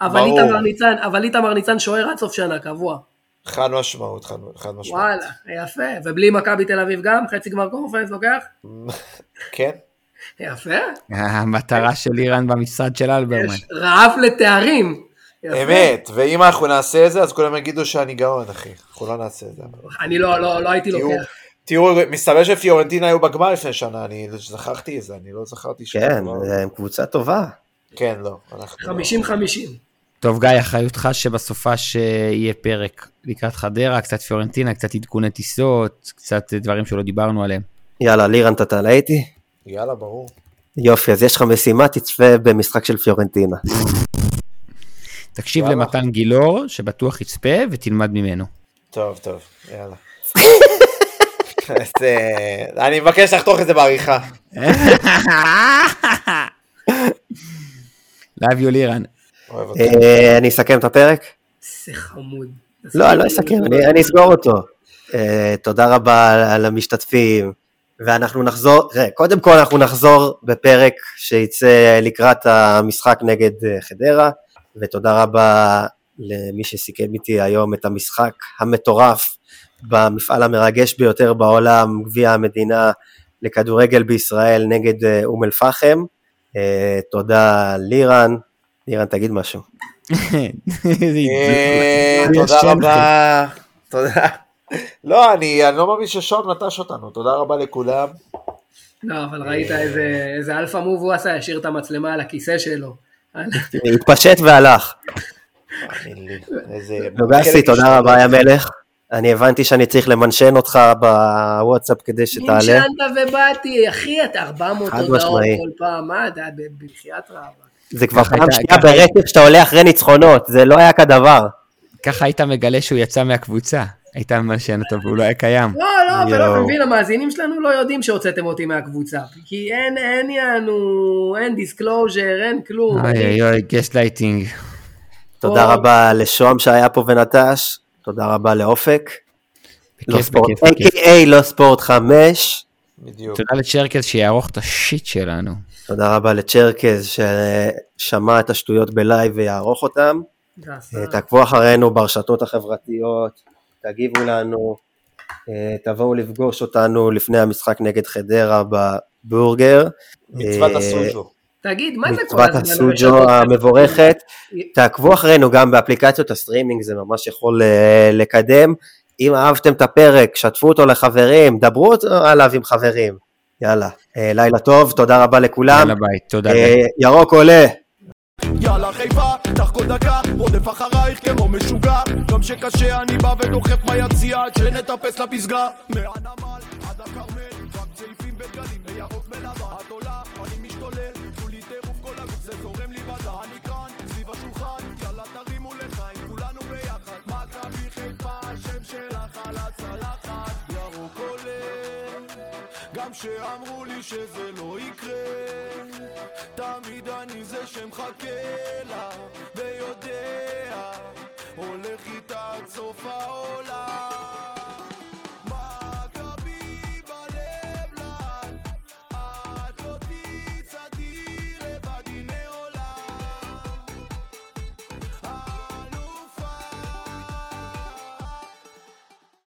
אבל. איתמר ניצן, אבל איתמר ניצן שוער עד סוף שנה, קבוע. חד משמעות, חד, חד משמעות. וואלה, יפה. ובלי מכבי תל אביב גם, חצי גמר קורנפרנס לוקח? כן? יפה. המטרה של לירן במשרד של אלברמן. יש רעב לתארים. יפה. אמת, ואם אנחנו נעשה את זה, אז כולם יגידו שאני גאון, אחי. אנחנו לא נעשה את זה. אני לא, לא, לא הייתי תראו, לוקח. תראו, מסתבר שפיורנטינה היו בגמר לפני שנה, אני זכרתי את זה, אני לא זכרתי ש... כן, הם קבוצה טובה. כן, לא. אנחנו... 50-50. טוב גיא, אחריותך שבסופה שיהיה פרק לקראת חדרה, קצת פיורנטינה, קצת עדכוני טיסות, קצת דברים שלא דיברנו עליהם. יאללה, לירן, אתה תעלה איתי? יאללה, ברור. יופי, אז יש לך משימה, תצפה במשחק של פיורנטינה. תקשיב יאללה. למתן גילאור, שבטוח יצפה ותלמד ממנו. טוב, טוב, יאללה. אה, אני מבקש לחתוך את זה בעריכה. Love you לירן. אוהב אותך. אה, אני אסכם את הפרק? זה חמוד. לא, אני לא אסכם, אני אני אסגור אותו. אה, תודה רבה למשתתפים, ואנחנו נחזור, תראה, קודם כל אנחנו נחזור בפרק שיצא לקראת המשחק נגד אה, חדרה, ותודה רבה למי שסיכם איתי היום את המשחק המטורף במפעל המרגש ביותר בעולם, גביע המדינה לכדורגל בישראל נגד אה, אום אל-פחם. אה, תודה לירן, לירן תגיד משהו. תודה רבה. תודה. לא, אני אני לא מאמין ששוהם נטש אותנו, תודה רבה לכולם. לא, אבל ראית איזה איזה alpha move הוא עשה, השאיר את המצלמה על הכיסא שלו. התפשט והלך. חלק תודה. רבה, יא מלך. אני הבנתי שאני צריך למנשן אותך בוואטסאפ כדי שתעלה. נמשנת ובאתי, אחי, אתה 400 חד הודעות. כל פעם, מה, אתה בחייאת רבאק. זה כבר פעם שנייה ברצף שאתה עולה אחרי ניצחונות, זה לא היה כדבר. ככה היית מגלה שהוא יצא מהקבוצה. היית ממנשן אותו והוא לא היה קיים. לא, לא, אתה לא. מבין, המאזינים שלנו לא יודעים שהוצאתם אותי מהקבוצה. כי אין, אין יענו, אין disclosure, אין כלום. אוי אוי אוי, גסט לייטינג. תודה רבה לשוהם שהיה פה ונטש, תודה רבה לאופק. לא בכיף, ספורט, a.k.a. לא ספורט 5. בדיוק. תודה לצ'רקז שיערוך את ה shit שלנו. תודה רבה לצ'רקז ששמע את השטויות ב live ויערוך אותם. אה, תעקבו אחרינו ברשתות החברתיות, תגיבו לנו, אה, תבואו לפגוש אותנו לפני המשחק נגד חדרה בבורגר. מצוות אה, הסוז'ו. תגיד, מה זה כל מצוות הזמן? הסוג'ו הרשתות? המבורכת. תעקבו אחרינו גם באפליקציות הסטרימינג, זה ממש יכול אה, לקדם. אם אהבתם את הפרק, שתפו אותו לחברים, דברו עליו עם חברים. יאללה, לילה טוב, תודה רבה לכולם. יאללה ביי, תודה. ירוק עולה. יאללה חיפה, קח כל דקה, רודף אחרייך כמו משוגע. גם שקשה אני בא ודוחף ביציע עד שנטפס לפסגה. מהנמל עד הכרמל, רק צעיפים ודגלים גם שאמרו לי שזה לא יקרה. תמיד אני זה שמחכה לה ויודע. הולך איתה עד סוף העולם.